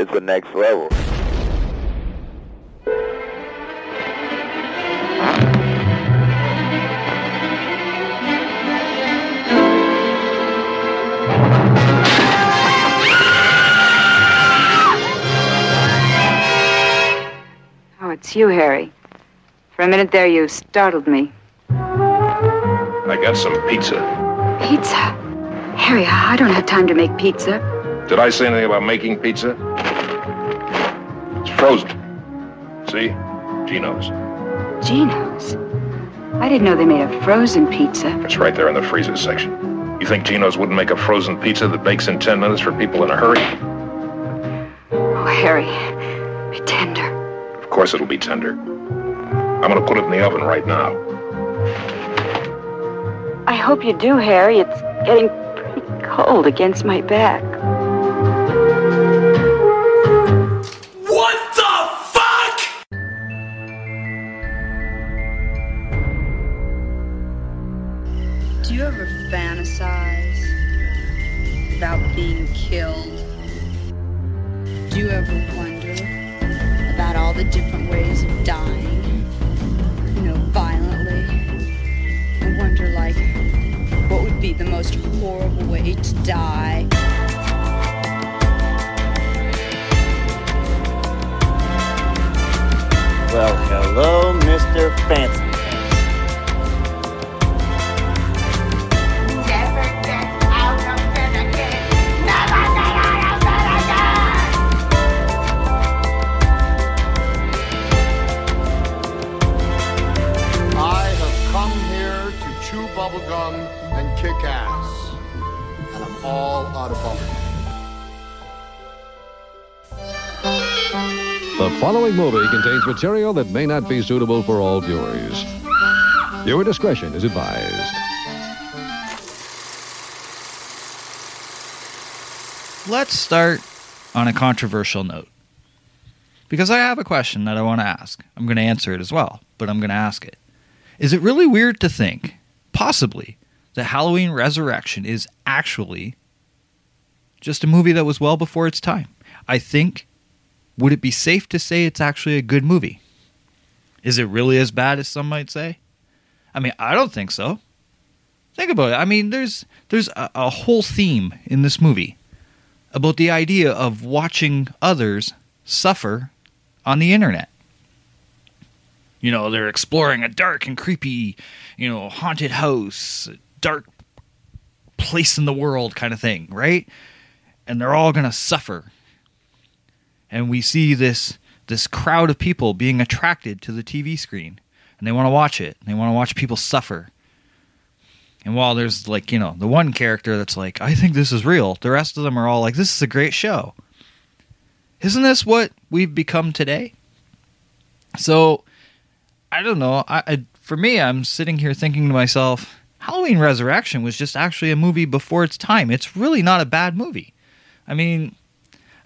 It's the next level. Oh, it's you, Harry. For a minute there, you startled me. I got some pizza. Pizza? Harry, I don't have time to make pizza. Did I say anything about making pizza? It's frozen. See? Gino's. Gino's? I didn't know they made a frozen pizza. It's right there in the freezer section. You think Gino's wouldn't make a frozen pizza that bakes in 10 minutes for people in a hurry? Oh, Harry, be tender. Of course it'll be tender. I'm gonna put it in the oven right now. I hope you do, Harry. It's getting cold against my back. What the fuck? Do you ever fantasize about being killed? Do you ever wonder about all the different most horrible way to die? Well, hello, Mr. Fancy. All out of bubblegum. The following movie contains material that may not be suitable for all viewers. Your discretion is advised. Let's start on a controversial note. Because I have a question that I want to ask. I'm going to answer it as well, but I'm going to ask it. Is it really weird to think, possibly, that Halloween Resurrection is actually just a movie that was well before its time? I think, would it be safe to say it's actually a good movie? Is it really as bad as some might say? I mean, I don't think so. Think about it. I mean, there's there's a, a whole theme in this movie about the idea of watching others suffer on the internet. You know, they're exploring a dark and creepy, you know, haunted house, dark place in the world kind of thing, right? And they're all going to suffer. And we see this this crowd of people being attracted to the TV screen and they want to watch it. They want to watch people suffer. And while there's like, you know, the one character that's like, I think this is real, the rest of them are all like, this is a great show. Isn't this what we've become today? So, I don't know. I, I for me, I'm sitting here thinking to myself, Halloween Resurrection was just actually a movie before its time. It's really not a bad movie. I mean,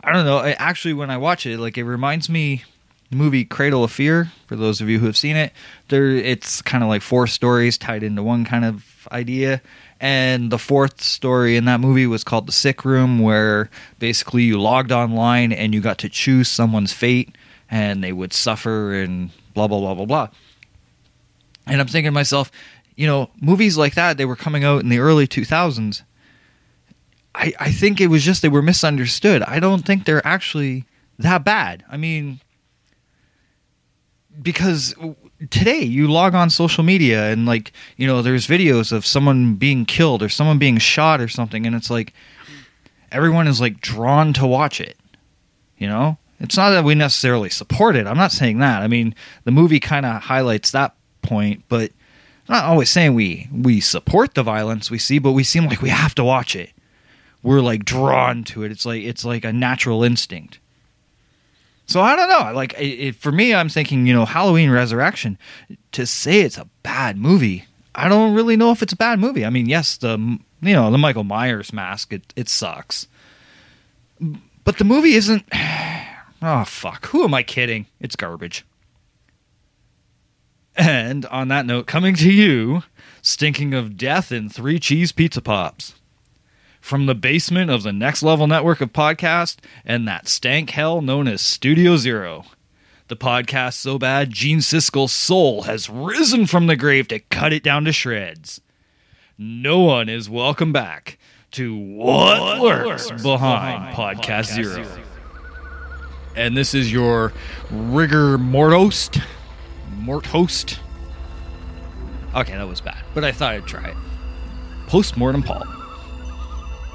I don't know. I, actually, when I watch it, like it reminds me the movie Cradle of Fear. For those of you who have seen it, there it's kind of like four stories tied into one kind of idea. And the fourth story in that movie was called The Sick Room, where basically you logged online and you got to choose someone's fate, and they would suffer and blah blah blah blah blah. And I'm thinking to myself, you know, movies like that they were coming out in the early 2000s. I I think it was just they were misunderstood. I don't think they're actually that bad. I mean, because today you log on social media and like you know there's videos of someone being killed or someone being shot or something and it's like everyone is like drawn to watch it you know it's not that we necessarily support it i'm not saying that i mean the movie kind of highlights that point but I'm not always saying we we support the violence we see but we seem like we have to watch it we're like drawn to it it's like it's like a natural instinct so I don't know. Like it, it, for me, I'm thinking, you know, Halloween Resurrection. To say it's a bad movie, I don't really know if it's a bad movie. I mean, yes, the you know the Michael Myers mask, it it sucks, but the movie isn't. Oh fuck! Who am I kidding? It's garbage. And on that note, coming to you, stinking of death in three cheese pizza pops from the basement of the Next Level network of podcasts and that stank hell known as Studio Zero. The podcast so bad Gene Siskel's soul has risen from the grave to cut it down to shreds. No one is welcome back to What, Lurks Behind Podcast Zero. And this is your rigor mortost. Mortost. Okay, that was bad, but I thought I'd try it. Postmortem Paul.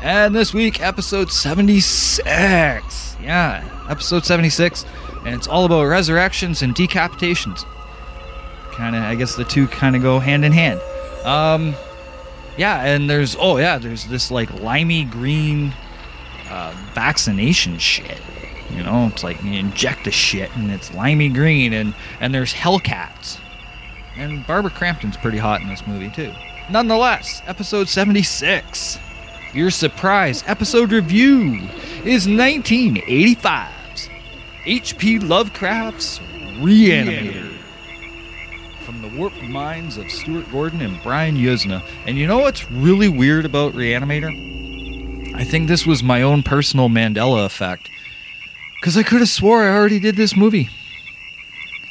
And this week, episode 76. Yeah, episode 76. And it's all about resurrections and decapitations. Kind of, I guess the two kind of go hand in hand. Um, yeah, and there's, oh yeah, there's this like limey green uh, vaccination shit. You know, it's like you inject the shit and it's limey green, and, and there's Hellcats. And Barbara Crampton's pretty hot in this movie, too. Nonetheless, episode 76. Your surprise episode review is 1985's H.P. Lovecraft's Reanimator. From the warped minds of Stuart Gordon and Brian Yuzna. And you know what's really weird about Reanimator? I think this was my own personal Mandela effect. Because I could have swore I already did this movie.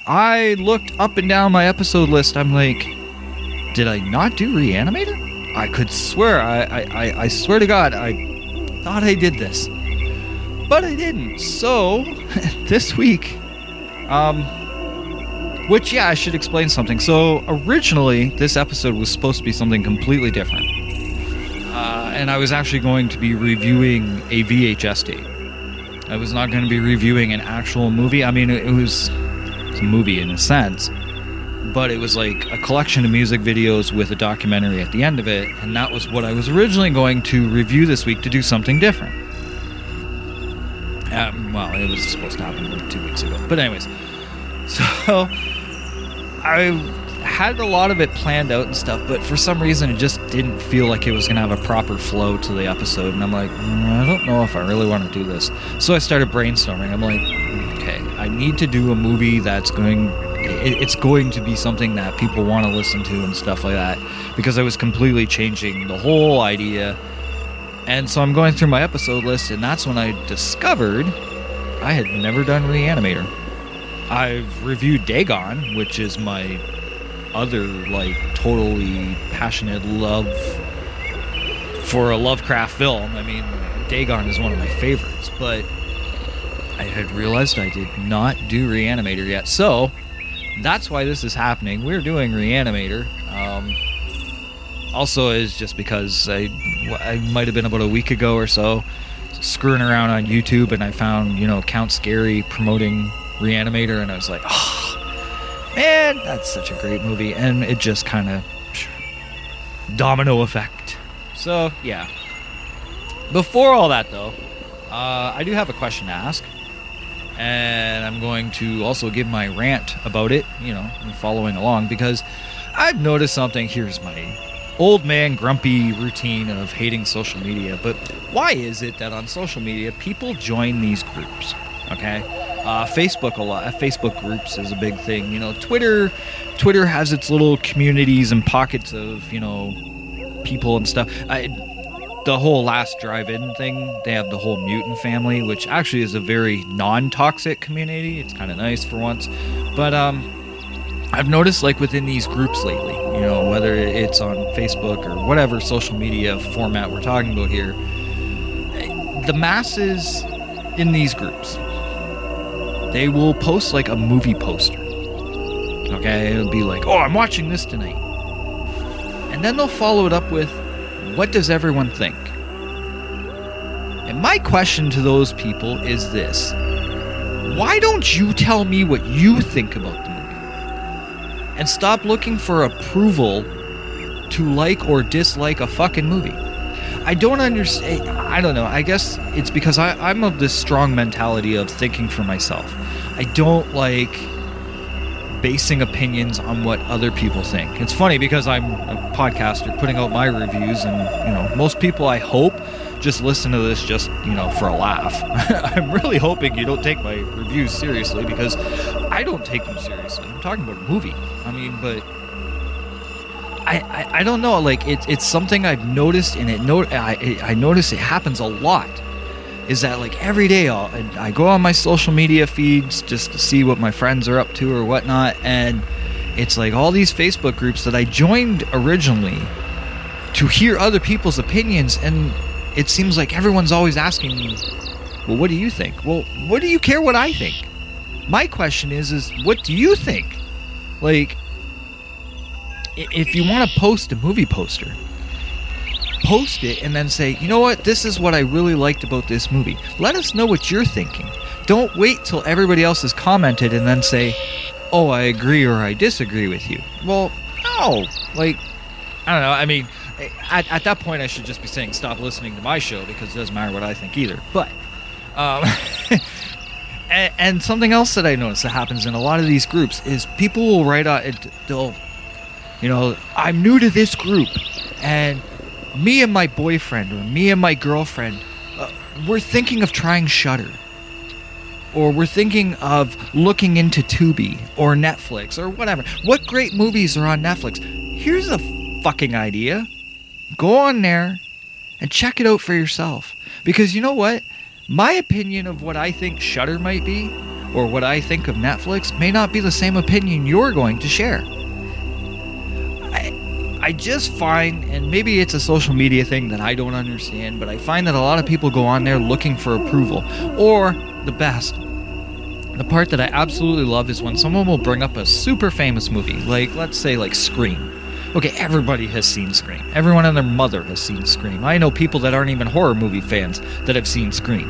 I looked up and down my episode list. I'm like, did I not do Reanimator? I could swear, I, I, I, swear to God, I thought I did this. But I didn't. So, this week, um, which, yeah, I should explain something. So, originally, this episode was supposed to be something completely different. Uh, and I was actually going to be reviewing a VHS tape. I was not going to be reviewing an actual movie. I mean, it was a movie in a sense but it was like a collection of music videos with a documentary at the end of it, and that was what I was originally going to review this week to do something different. Um, well, it was supposed to happen two weeks ago, but anyways, so I had a lot of it planned out and stuff, but for some reason it just didn't feel like it was going to have a proper flow to the episode, and I'm like, mm, I don't know if I really want to do this. So I started brainstorming. I'm like, okay, I need to do a movie that's going it's going to be something that people want to listen to and stuff like that because I was completely changing the whole idea. And so I'm going through my episode list, and that's when I discovered I had never done Reanimator. I've reviewed Dagon, which is my other, like, totally passionate love for a Lovecraft film. I mean, Dagon is one of my favorites, but I had realized I did not do Reanimator yet. So that's why this is happening. We're doing Reanimator. Um, also, is just because I, I might have been about a week ago or so screwing around on YouTube and I found, you know, Count Scary promoting Reanimator and I was like, oh, man, that's such a great movie. And it just kind of domino effect. So, yeah. Before all that, though, uh, I do have a question to ask and I'm going to also give my rant about it, you know, following along because I've noticed something. Here's my old man grumpy routine of hating social media, but why is it that on social media people join these groups? Okay, uh, Facebook a lot. Facebook groups is a big thing. You know, Twitter, Twitter has its little communities and pockets of you know people and stuff. I, the whole last drive-in thing, they have the whole mutant family, which actually is a very non-toxic community. It's kind of nice for once, but um, I've noticed like within these groups lately, you know, whether it's on Facebook or whatever social media format we're talking about here, the masses in these groups, they will post like a movie poster. Okay, it'll be like, "Oh, I'm watching this tonight," and then they'll follow it up with what does everyone think? And my question to those people is this Why don't you tell me what you think about the movie? And stop looking for approval to like or dislike a fucking movie. I don't understand. I don't know. I guess it's because I, I'm of this strong mentality of thinking for myself. I don't like basing opinions on what other people think. It's funny because I'm a podcaster putting out my reviews, and you know, most people I hope just listen to this just you know for a laugh. I'm really hoping you don't take my reviews seriously because I don't take them seriously. I'm talking about a movie. I mean, but I, I, I don't know. Like it's it's something I've noticed, and it no I I notice it happens a lot. Is that like every day I'll, I go on my social media feeds just to see what my friends are up to or whatnot, and it's like all these Facebook groups that I joined originally to hear other people's opinions, and it seems like everyone's always asking me, "Well, what do you think?" Well, what do you care what I think? My question is, is what do you think? Like, if you want to post a movie poster, post it and then say, you know what, this is what I really liked about this movie. Let us know what you're thinking. Don't wait till everybody else has commented and then say, oh, I agree or I disagree with you. Well, no. Like, I don't know. I mean, at, at that point, I should just be saying, stop listening to my show because it doesn't matter what I think either. But, um, and, and something else that I notice that happens in a lot of these groups is people will write out, they'll, you know, I'm new to this group, and me and my boyfriend or me and my girlfriend, uh, we're thinking of trying Shudder, or we're thinking of looking into Tubi or Netflix or whatever. What great movies are on Netflix? Here's a fucking idea. Go on there and check it out for yourself. Because you know what? My opinion of what I think Shudder might be, or what I think of Netflix, may not be the same opinion you're going to share. I, just find, and maybe it's a social media thing that I don't understand, but I find that a lot of people go on there looking for approval. Or, the best, the part that I absolutely love is when someone will bring up a super famous movie, like, let's say, like Scream. Okay, everybody has seen Scream. Everyone and their mother has seen Scream. I know people that aren't even horror movie fans that have seen Scream.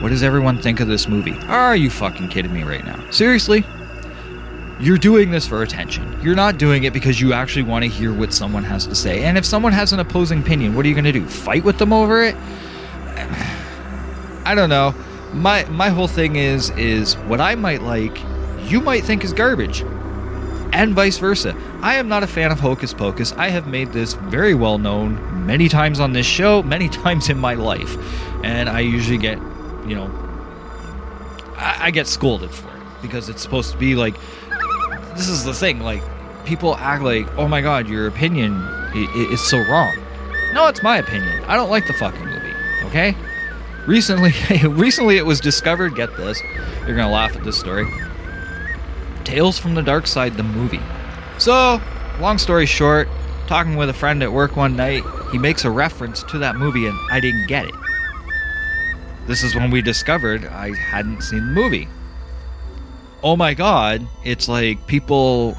What does everyone think of this movie? Are you fucking kidding me right now? Seriously? You're doing this for attention. You're not doing it because you actually want to hear what someone has to say. And if someone has an opposing opinion, what are you going to do? Fight with them over it? I don't know. My my whole thing is is what I might like, you might think is garbage. And vice versa. I am not a fan of Hocus Pocus. I have made this very well known many times on this show, many times in my life. And I usually get, you know, I, I get scolded for it because it's supposed to be like this is the thing like people act like oh my god your opinion i- i- is so wrong. No it's my opinion. I don't like the fucking movie okay? Recently recently it was discovered get this you're gonna laugh at this story tales from the dark side the movie. So long story short talking with a friend at work one night he makes a reference to that movie and i didn't get it. This is when we discovered i hadn't seen the movie oh my god, it's like people,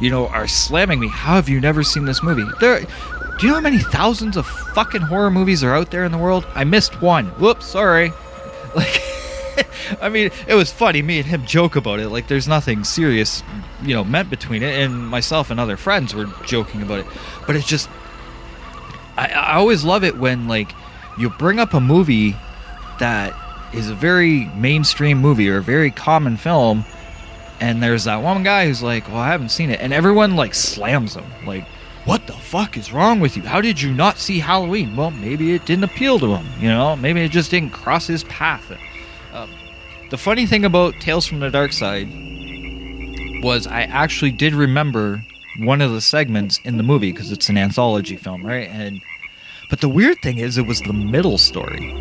you know, are slamming me. How have you never seen this movie? There, do you know how many thousands of fucking horror movies are out there in the world? I missed one. Whoops, sorry. Like, I mean, it was funny. Me and him joke about it. Like, there's nothing serious, you know, meant between it. And myself and other friends were joking about it. But it's just, I, I always love it when like you bring up a movie that is a very mainstream movie or a very common film and there's that one guy who's like well i haven't seen it and everyone like slams him like what the fuck is wrong with you? How did you not see halloween? Well maybe it didn't appeal to him you know? Maybe it just didn't cross his path. Um, the funny thing about tales from the dark side was i actually did remember one of the segments in the movie because it's an anthology film right? And but the weird thing is it was the middle story.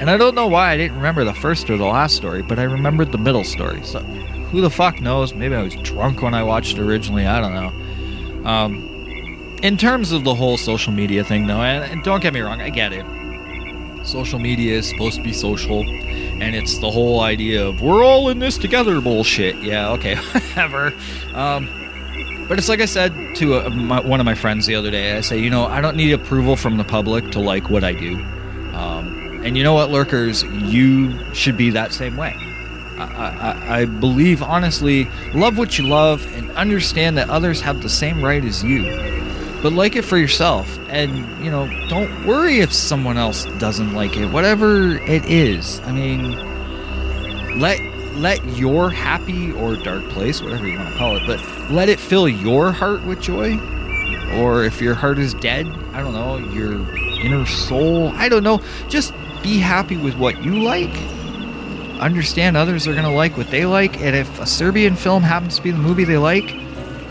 And I don't know why I didn't remember the first or the last story, but I remembered the middle story. So who the fuck knows? Maybe I was drunk when I watched it originally. I don't know. Um, in terms of the whole social media thing, though, and, and don't get me wrong, I get it. Social media is supposed to be social, and it's the whole idea of we're all in this together bullshit. Yeah, okay, whatever. Um, but it's like I said to a, my, one of my friends the other day. I say, you know, I don't need approval from the public to like what I do. Um, and you know what, lurkers, you should be that same way. I, I, believe, honestly, love what you love and understand that others have the same right as you. But like it for yourself. And, you know, don't worry if someone else doesn't like it. Whatever it is. I mean, let let your happy or dark place, whatever you want to call it, but let it fill your heart with joy. Or if your heart is dead, I don't know, your inner soul, I don't know, just be happy with what you like. Understand others are going to like what they like. And if a Serbian film happens to be the movie they like,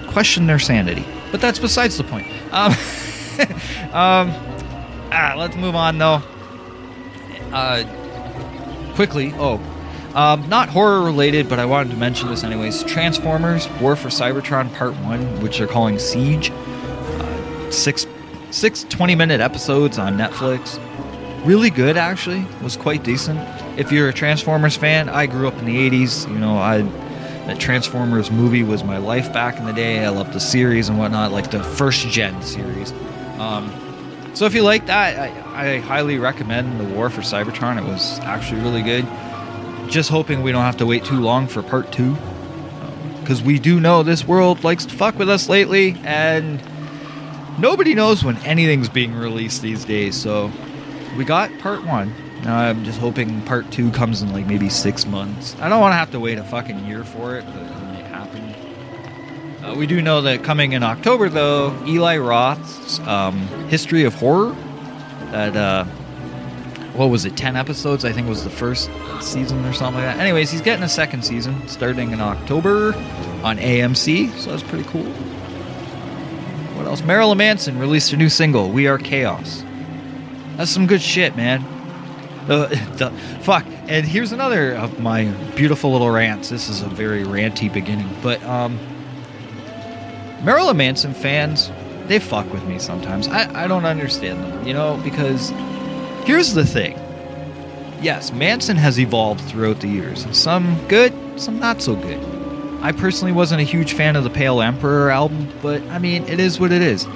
question their sanity. But that's besides the point. Um, um, ah, let's move on though. Uh, quickly. Oh, um, not horror related, but I wanted to mention this anyways. Transformers: War for Cybertron Part One, which they're calling Siege. Uh, six, six 20 minute episodes on Netflix. Really good, actually. Was quite decent. If you're a Transformers fan, I grew up in the 80s. You know, I that Transformers movie was my life back in the day. I loved the series and whatnot, like the first gen series. Um, so if you like that, I, I highly recommend The War for Cybertron. It was actually really good. Just hoping we don't have to wait too long for part two. Because we do know this world likes to fuck with us lately, and nobody knows when anything's being released these days. So we got part one. I'm just hoping part two comes in like maybe six months. I don't want to have to wait a fucking year for it, but it might happen. Uh, we do know that coming in October, though, Eli Roth's um, History of Horror, that, uh, what was it, 10 episodes, I think was the first season or something like that. Anyways, he's getting a second season starting in October on AMC, so that's pretty cool. What else? Marilyn Manson released a new single, We Are Chaos. That's some good shit, man. Uh, fuck. And here's another of my beautiful little rants. This is a very ranty beginning, but um, Marilyn Manson fans, they fuck with me sometimes. I, I don't understand them, you know, because here's the thing. Yes, Manson has evolved throughout the years. Some good, some not so good. I personally wasn't a huge fan of the Pale Emperor album, but I mean, it is what it is.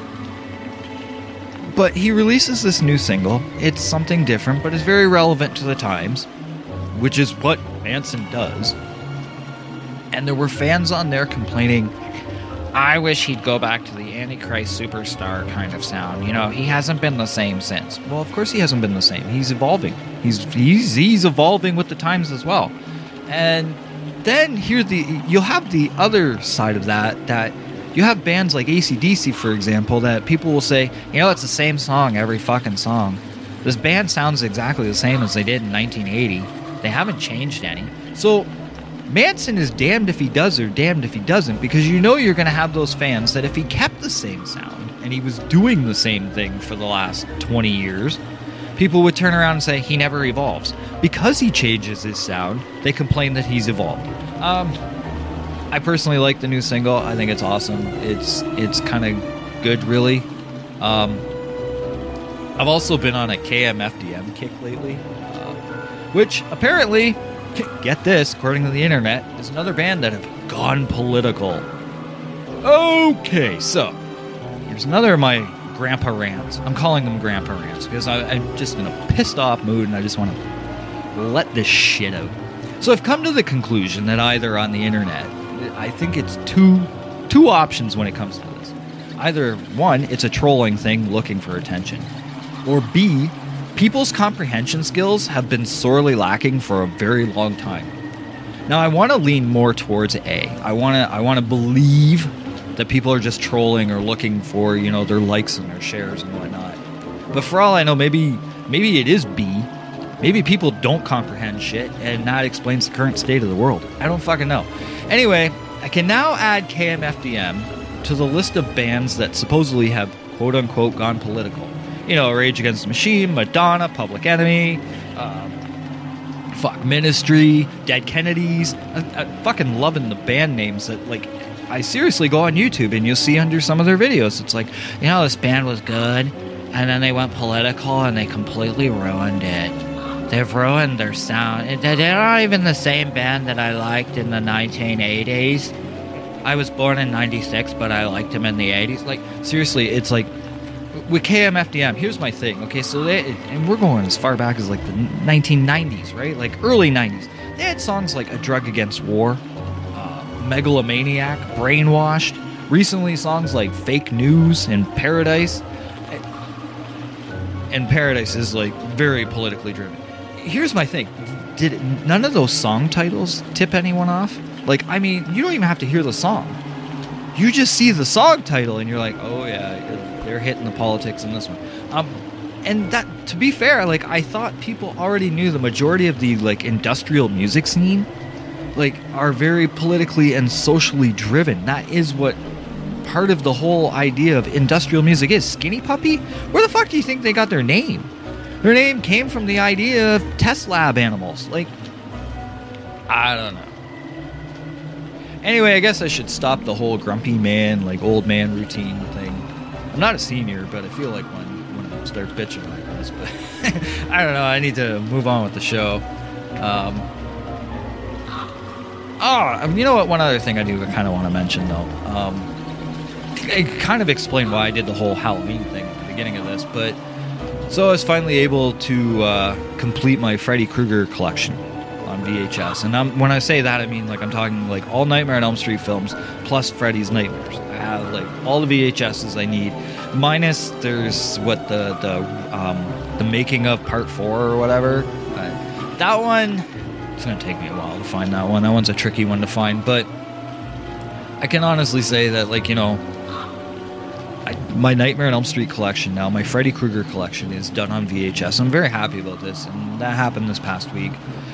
But he releases this new single. It's something different, but it's very relevant to the times, which is what Manson does. And there were fans on there complaining, I wish he'd go back to the Antichrist superstar kind of sound. You know, he hasn't been the same since. Well, of course he hasn't been the same. He's evolving. He's he's he's evolving with the times as well. And then here the you'll have the other side of that that you have bands like ACDC, for example, that people will say, you know, it's the same song every fucking song. This band sounds exactly the same as they did in 1980. They haven't changed any. So Manson is damned if he does or damned if he doesn't, because you know you're going to have those fans that if he kept the same sound and he was doing the same thing for the last 20 years, people would turn around and say he never evolves. Because he changes his sound, they complain that he's evolved. Um, I personally like the new single. I think it's awesome. It's it's kind of good, really. Um, I've also been on a KMFDM kick lately, uh, which apparently, get this, according to the internet, is another band that have gone political. Okay, so here's another of my grandpa rants. I'm calling them grandpa rants because I, I'm just in a pissed off mood and I just want to let this shit out. So I've come to the conclusion that either on the internet, I think it's two two options when it comes to this. Either one, it's a trolling thing looking for attention, or B, people's comprehension skills have been sorely lacking for a very long time. Now I want to lean more towards A. I want to I want to believe that people are just trolling or looking for, you know, their likes and their shares and whatnot. But for all I know, maybe maybe it is B. Maybe people don't comprehend shit, and that explains the current state of the world. I don't fucking know. Anyway, I can now add KMFDM to the list of bands that supposedly have quote unquote gone political. You know, Rage Against the Machine, Madonna, Public Enemy, um, fuck Ministry, Dead Kennedys. I, I fucking loving the band names that like. I seriously go on YouTube and you'll see under some of their videos. It's like, you know, this band was good, and then they went political and they completely ruined it. They've ruined their sound. They're not even the same band that I liked in the 1980s. I was born in 96, but I liked them in the 80s. Like, seriously, it's like with KMFDM, here's my thing. Okay, so they, and we're going as far back as like the 1990s, right? Like early 90s. They had songs like A Drug Against War, uh, Megalomaniac, Brainwashed. Recently, songs like Fake News and Paradise. And Paradise is like very politically driven here's my thing did none of those song titles tip anyone off like i mean you don't even have to hear the song you just see the song title and you're like oh yeah they're hitting the politics in this one um and that to be fair like i thought people already knew the majority of the like industrial music scene like are very politically and socially driven that is what part of the whole idea of industrial music is. Skinny Puppy? Where the fuck do you think they got their name? Their name came from the idea of test lab animals. Like, I don't know. Anyway, I guess I should stop the whole grumpy man, like old man routine thing. I'm not a senior, but I feel like one when I start bitching like this. But I don't know. I need to move on with the show. Um, oh, you know what? One other thing I do kind of want to mention though. Um, kind of explained why I did the whole Halloween thing at the beginning of this, but so I was finally able to uh, complete my Freddy Krueger collection on VHS. And I'm, when I say that, I mean like I'm talking like all Nightmare on Elm Street films plus Freddy's Nightmares. I have like all the VHSs I need, minus there's what the the um, the making of Part Four or whatever. That one, it's gonna take me a while to find that one. That one's a tricky one to find, but I can honestly say that like you know. My Nightmare on Elm Street collection now, my Freddy Krueger collection is done on VHS. I'm very happy about this, and that happened this past week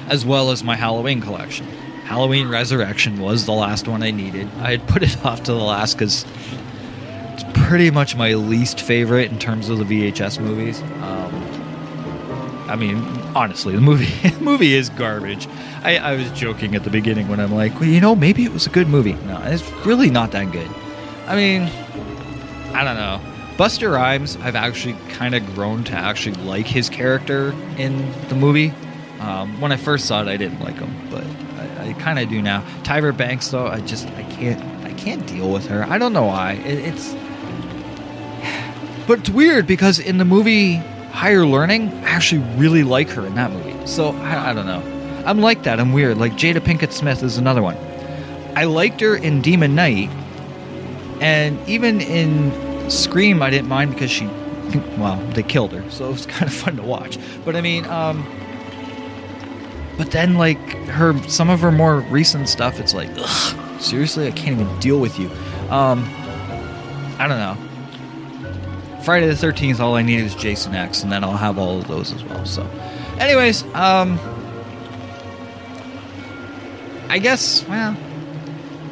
as well as my Halloween collection. Halloween Resurrection was the last one I needed. I had put it off to the last because it's pretty much my least favorite in terms of the VHS movies. Um, I mean, honestly, the movie movie is garbage. I, I was joking at the beginning when I'm like, well, you know, maybe it was a good movie. No, it's really not that good. I mean, I don't know. Busta Rhymes, I've actually kind of grown to actually like his character in the movie. Um, when I first saw it, I didn't like him, but I, I kind of do now. Tyra Banks, though, I just I can't I can't deal with her. I don't know why. It, it's but it's weird because in the movie Higher Learning, I actually really like her in that movie. So I, I don't know. I'm like that. I'm weird. Like Jada Pinkett Smith is another one. I liked her in Demon Knight, and even in Scream, I didn't mind because she, well, they killed her, so it was kind of fun to watch. But I mean, um, but then like her, some of her more recent stuff, it's like, ugh, seriously, I can't even deal with you. Um, I don't know. Friday the Thirteenth, all I need is Jason X, and then I'll have all of those as well. So, anyways, um, I guess, well,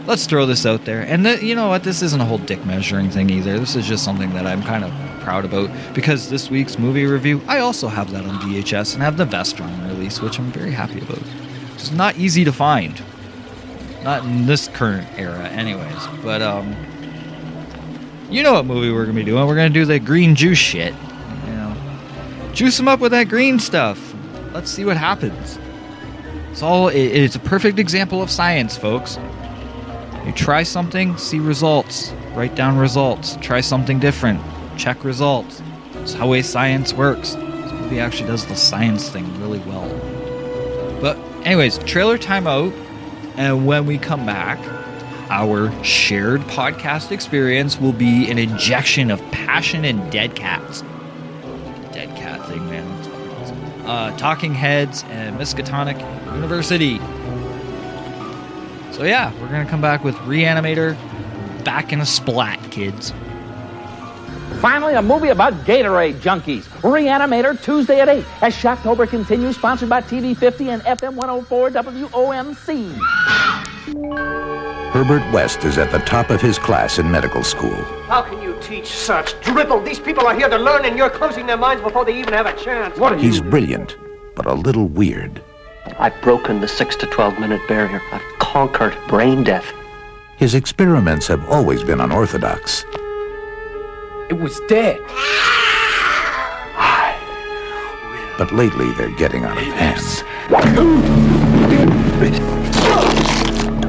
let's throw this out there. And you know what? This isn't a whole dick measuring thing either. This is just something that I'm kind of proud about because this week's movie review, I also have that on VHS and have the Vestron release, which I'm very happy about. It's not easy to find. Not in this current era, anyways. But, um, you know what movie we're going to be doing. We're going to do the green juice shit. You know, juice them up with that green stuff. Let's see what happens. It's all, it- it's a perfect example of science, folks. You try something, see results. Write down results. Try something different. Check results. It's how way science works. This movie actually does the science thing really well. But anyways, trailer timeout, and when we come back, our shared podcast experience will be an injection of passion and dead cats. Dead cat thing, man. Uh, Talking Heads and Miskatonic University. So yeah, we're gonna come back with Reanimator, back in a splat, kids. Finally, a movie about Gatorade junkies. Reanimator Tuesday at 8 as Shocktober continues, sponsored by TV50 and FM 104 WOMC. Herbert West is at the top of his class in medical school. How can you teach such drivel? These people are here to learn, and you're closing their minds before they even have a chance. What are He's brilliant, but a little weird. I've broken the 6 to 12 minute barrier. I've conquered brain death. His experiments have always been unorthodox. It was dead. But lately, they're getting out of hand.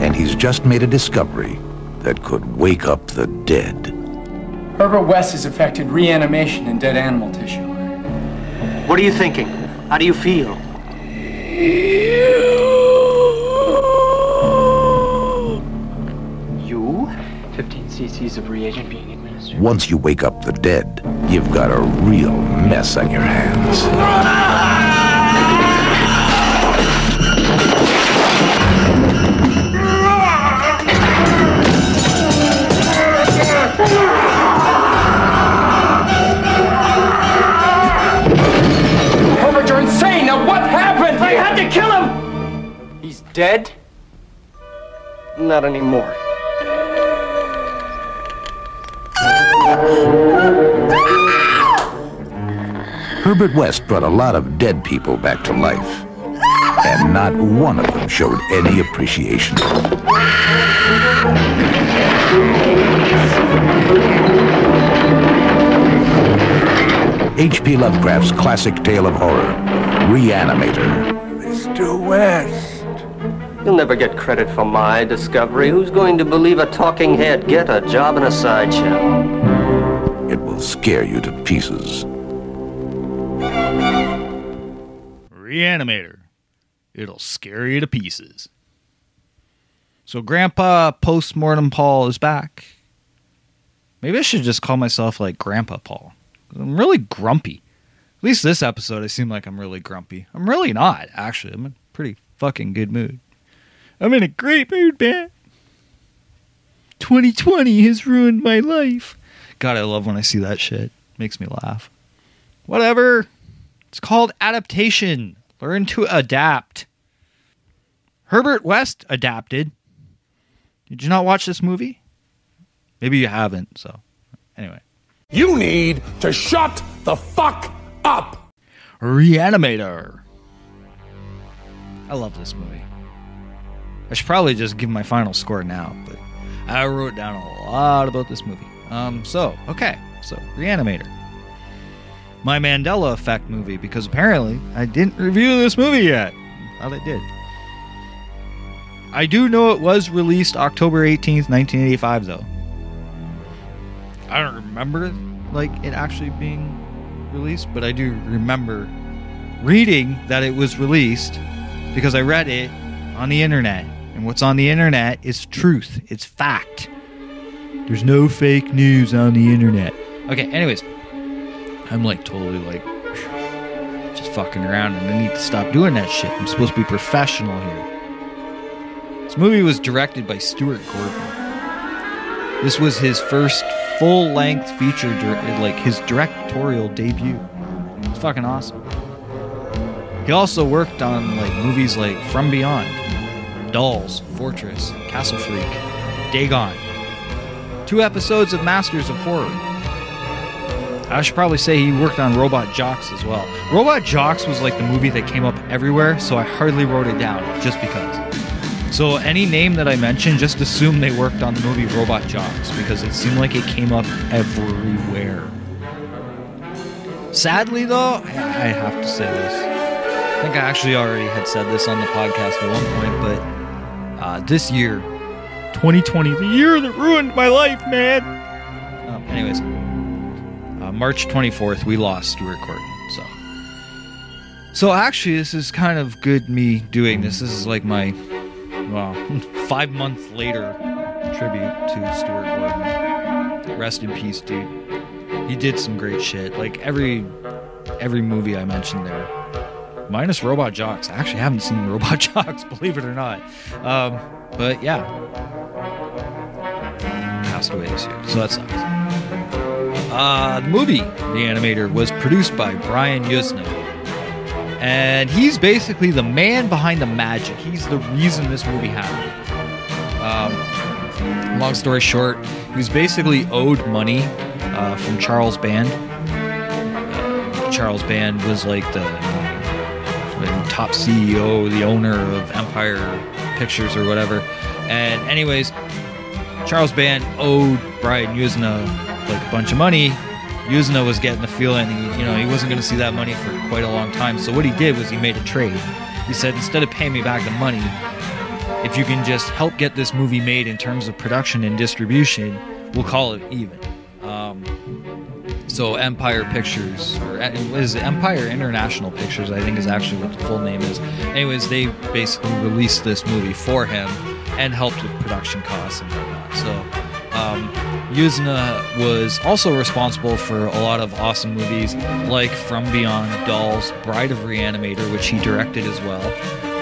And he's just made a discovery that could wake up the dead. Herbert West has affected reanimation in dead animal tissue. What are you thinking? How do you feel? You? Cc's of reagent being administered. Once you wake up the dead, you've got a real mess on your hands. Herbert, you're insane! Now what happened? I had to kill him! He's dead? Not anymore. Herbert West brought a lot of dead people back to life, and not one of them showed any appreciation. H.P. Lovecraft's classic tale of horror, Reanimator. Mr. West. You'll never get credit for my discovery. Who's going to believe a talking head get a job in a sideshow? It will scare you to pieces. Reanimator. It'll scare you to pieces. So Grandpa Postmortem Paul is back. Maybe I should just call myself like Grandpa Paul. I'm really grumpy. At least this episode, I seem like I'm really grumpy. I'm really not, actually. I'm in a pretty fucking good mood. I'm in a great mood, man. 2020 has ruined my life. God, I love when I see that shit. Makes me laugh. Whatever. It's called adaptation. Learn to adapt. Herbert West adapted. Did you not watch this movie? Maybe you haven't, so anyway. You need to shut the fuck up. Reanimator. I love this movie. I should probably just give my final score now, but I wrote down a lot about this movie. Um, so, okay, so Reanimator. My Mandela Effect movie, because apparently I didn't review this movie yet. Thought I did. I do know it was released October 18th, 1985, though. I don't remember like it actually being released, but I do remember reading that it was released because I read it on the internet. And what's on the internet is truth. It's fact. There's no fake news on the internet. Okay, anyways. I'm like totally like just fucking around and I need to stop doing that shit. I'm supposed to be professional here. This movie was directed by Stuart Gordon. This was his first full length feature, like his directorial debut. It's fucking awesome. He also worked on like movies like From Beyond, Dolls, Fortress, Castle Freak, Dagon, two episodes of Masters of Horror. I should probably say he worked on Robot Jox as well. Robot Jox was like the movie that came up everywhere, so I hardly wrote it down just because. So any name that I mentioned, just assume they worked on the movie Robot Jox because it seemed like it came up everywhere. Sadly, though, I I have to say this. I think I actually already had said this on the podcast at one point, but uh, this year, 2020, the year that ruined my life, man. Um, anyways, uh, March 24th, we lost Stuart Gordon. So, so actually, this is kind of good me doing this. This is like my well, five months later tribute to Stuart Gordon. Rest in peace, dude. He did some great shit. Like every every movie I mentioned there, minus Robot Jox. I actually haven't seen Robot Jox, believe it or not. Um, but yeah, passed away this year, so that sucks. Uh, the movie, Reanimator, was produced by Brian Yuzna. And he's basically the man behind the magic. He's the reason this movie happened. Um, long story short, he was basically owed money uh, from Charles Band. Uh, Charles Band was like the top CEO, the owner of Empire Pictures or whatever. And anyways, Charles Band owed Brian Yuzna like a bunch of money. Yuzna was getting the feeling, he, you know, he wasn't going to see that money for quite a long time. So what he did was he made a trade. He said, instead of paying me back the money, if you can just help get this movie made in terms of production and distribution, we'll call it even. Um, so Empire Pictures, or uh, is? Empire International Pictures, I think is actually what the full name is. Anyways, they basically released this movie for him and helped with production costs and whatnot. So um, Yuzna was also responsible for a lot of awesome movies like From Beyond, Dolls, Bride of Reanimator, which he directed as well,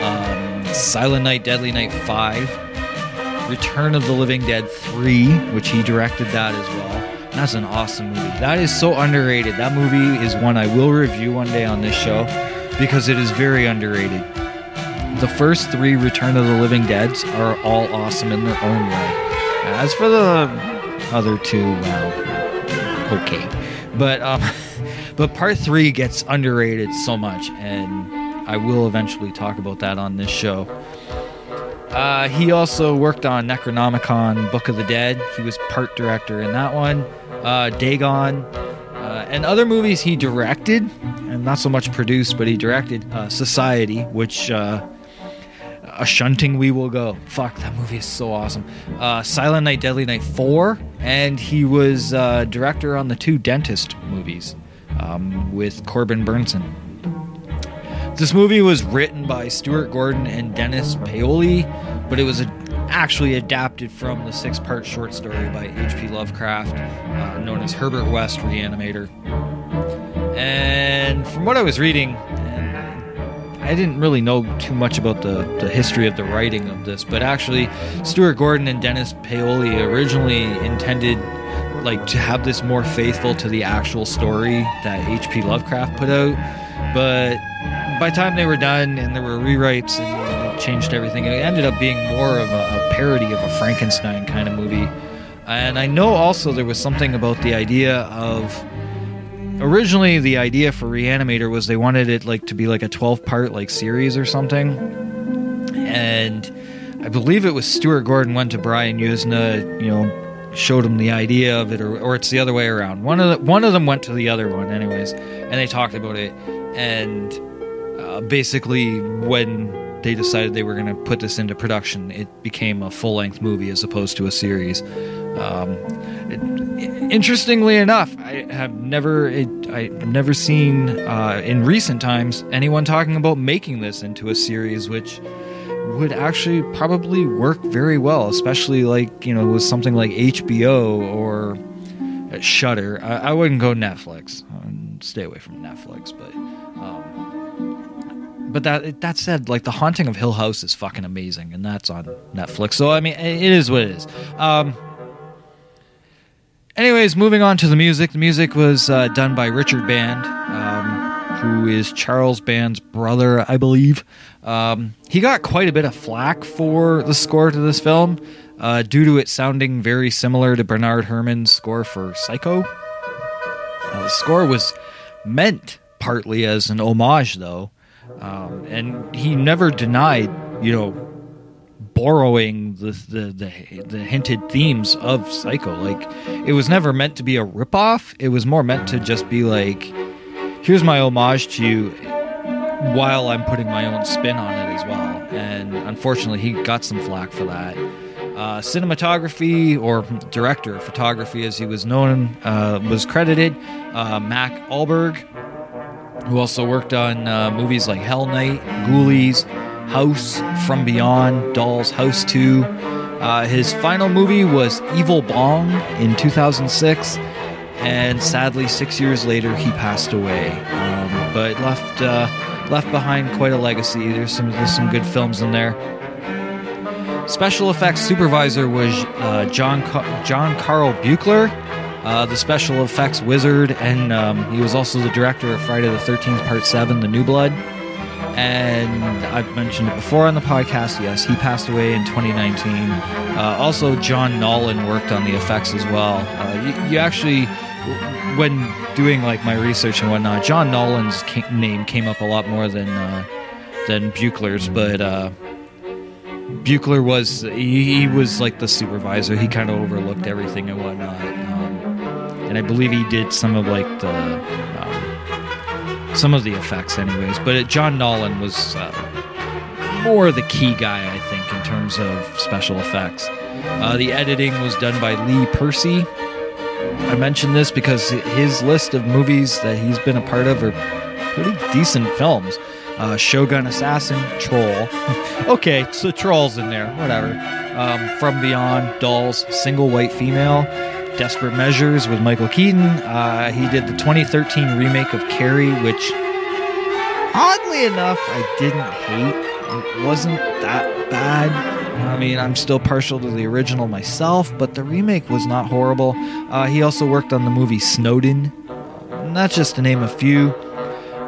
um, Silent Night, Deadly Night 5, Return of the Living Dead 3, which he directed that as well. And that's an awesome movie. That is so underrated. That movie is one I will review one day on this show because it is very underrated. The first three Return of the Living Deads are all awesome in their own way. As for the other two, well, okay, but um, but part three gets underrated so much, and I will eventually talk about that on this show. Uh, he also worked on Necronomicon, Book of the Dead. He was part director in that one. Uh, Dagon, uh, and other movies he directed, and not so much produced, but he directed uh, Society, which uh, a shunting we will go. Fuck, that movie is so awesome. Uh, Silent Night, Deadly Night 4, and he was uh, director on the two Dentist movies um, with Corbin Bernsen. This movie was written by Stuart Gordon and Dennis Paoli, but it was a, actually adapted from the six part short story by H.P. Lovecraft, uh, known as Herbert West Reanimator. And from what I was reading, I didn't really know too much about the, the history of the writing of this, but actually, Stuart Gordon and Dennis Paoli originally intended like to have this more faithful to the actual story that H.P. Lovecraft put out, but by the time they were done and there were rewrites and changed everything, it ended up being more of a, a parody of a Frankenstein kind of movie. And I know also there was something about the idea of originally the idea for Reanimator was they wanted it like to be like a 12 part like series or something. And I believe it was Stuart Gordon went to Brian Yuzna, you know, showed him the idea of it or, or it's the other way around. One of the, one of them went to the other one anyways, and they talked about it and uh, basically when they decided they were going to put this into production, it became a full length movie as opposed to a series. Um, it, interestingly enough, I have never it, I've never seen uh, in recent times anyone talking about making this into a series, which would actually probably work very well, especially like you know with something like HBO or Shudder. I, I wouldn't go Netflix. I'd stay away from Netflix, but. Um, but that that said, like the Haunting of Hill House is fucking amazing, and that's on Netflix. So I mean, it is what it is. Um, anyways, moving on to the music. The music was uh, done by Richard Band, um, who is Charles Band's brother, I believe. Um, he got quite a bit of flack for the score to this film uh, due to it sounding very similar to Bernard Herrmann's score for Psycho. Uh, the score was meant partly as an homage, though, um, and he never denied, you know, borrowing the, the the the hinted themes of Psycho. Like it was never meant to be a ripoff. It was more meant to just be like, here's my homage to you, while I'm putting my own spin on it as well. And unfortunately, he got some flack for that. Uh, cinematography or director of photography, as he was known, uh, was credited uh, Mac Ahlberg, who also worked on uh, movies like Hell Night, Ghoulies, House, From Beyond, Dolls, House 2. Uh, his final movie was Evil Bong in 2006, and sadly, six years later, he passed away. Um, but left uh, left behind quite a legacy. There's some there's some good films in there. Special effects supervisor was uh, John Ca- John Carl Buechler, uh, the special effects wizard, and um, he was also the director of Friday the Thirteenth Part Seven, The New Blood. And I've mentioned it before on the podcast. Yes, he passed away in 2019. Uh, also, John Naulin worked on the effects as well. Uh, you, you actually, when doing like my research and whatnot, John Naulin's ca- name came up a lot more than uh, than Buechler's, but uh, Buechler was he, he was like the supervisor. He kind of overlooked everything and whatnot, um, and I believe he did some of like the some of the effects, anyways. But it, John Naulin was uh, more the key guy, I think, in terms of special effects. Uh, the editing was done by Lee Percy. I mention this because his list of movies that he's been a part of are pretty decent films. Uh, Shogun Assassin, Troll. okay, so Troll's in there, whatever. Um, From Beyond, Dolls, Single White Female, Desperate Measures with Michael Keaton. Uh, he did the 2013 remake of Carrie, which, oddly enough, I didn't hate. It wasn't that bad. I mean, I'm still partial to the original myself, but the remake was not horrible. Uh, he also worked on the movie Snowden, not just to name a few.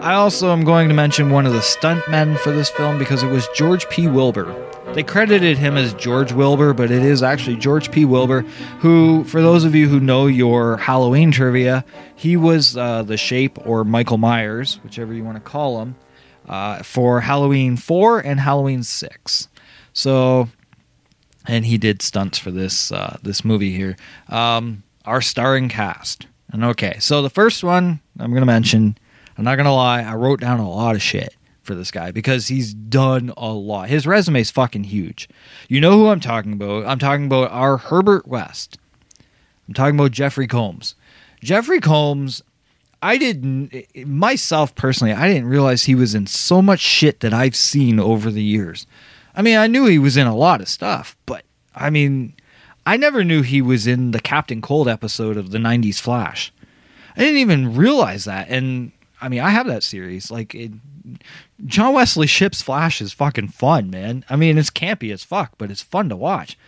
I also am going to mention one of the stuntmen for this film because it was George P. Wilbur. They credited him as George Wilbur, but it is actually George P. Wilbur, who, for those of you who know your Halloween trivia, he was uh, the shape or Michael Myers, whichever you want to call him, uh, for Halloween 4 and Halloween 6. So, and he did stunts for this uh, this movie here. Um, our starring cast. And okay, so the first one I'm going to mention, I'm not going to lie, I wrote down a lot of shit for this guy because he's done a lot. His resume is fucking huge. You know who I'm talking about? I'm talking about our Herbert West. I'm talking about Jeffrey Combs. Jeffrey Combs, I didn't myself personally, I didn't realize he was in so much shit that I've seen over the years. I mean, I knew he was in a lot of stuff, but I mean, I never knew he was in the Captain Cold episode of the 90s Flash. I didn't even realize that. And I mean, I have that series. Like, it, John Wesley Shipp's Flash is fucking fun, man. I mean, it's campy as fuck, but it's fun to watch.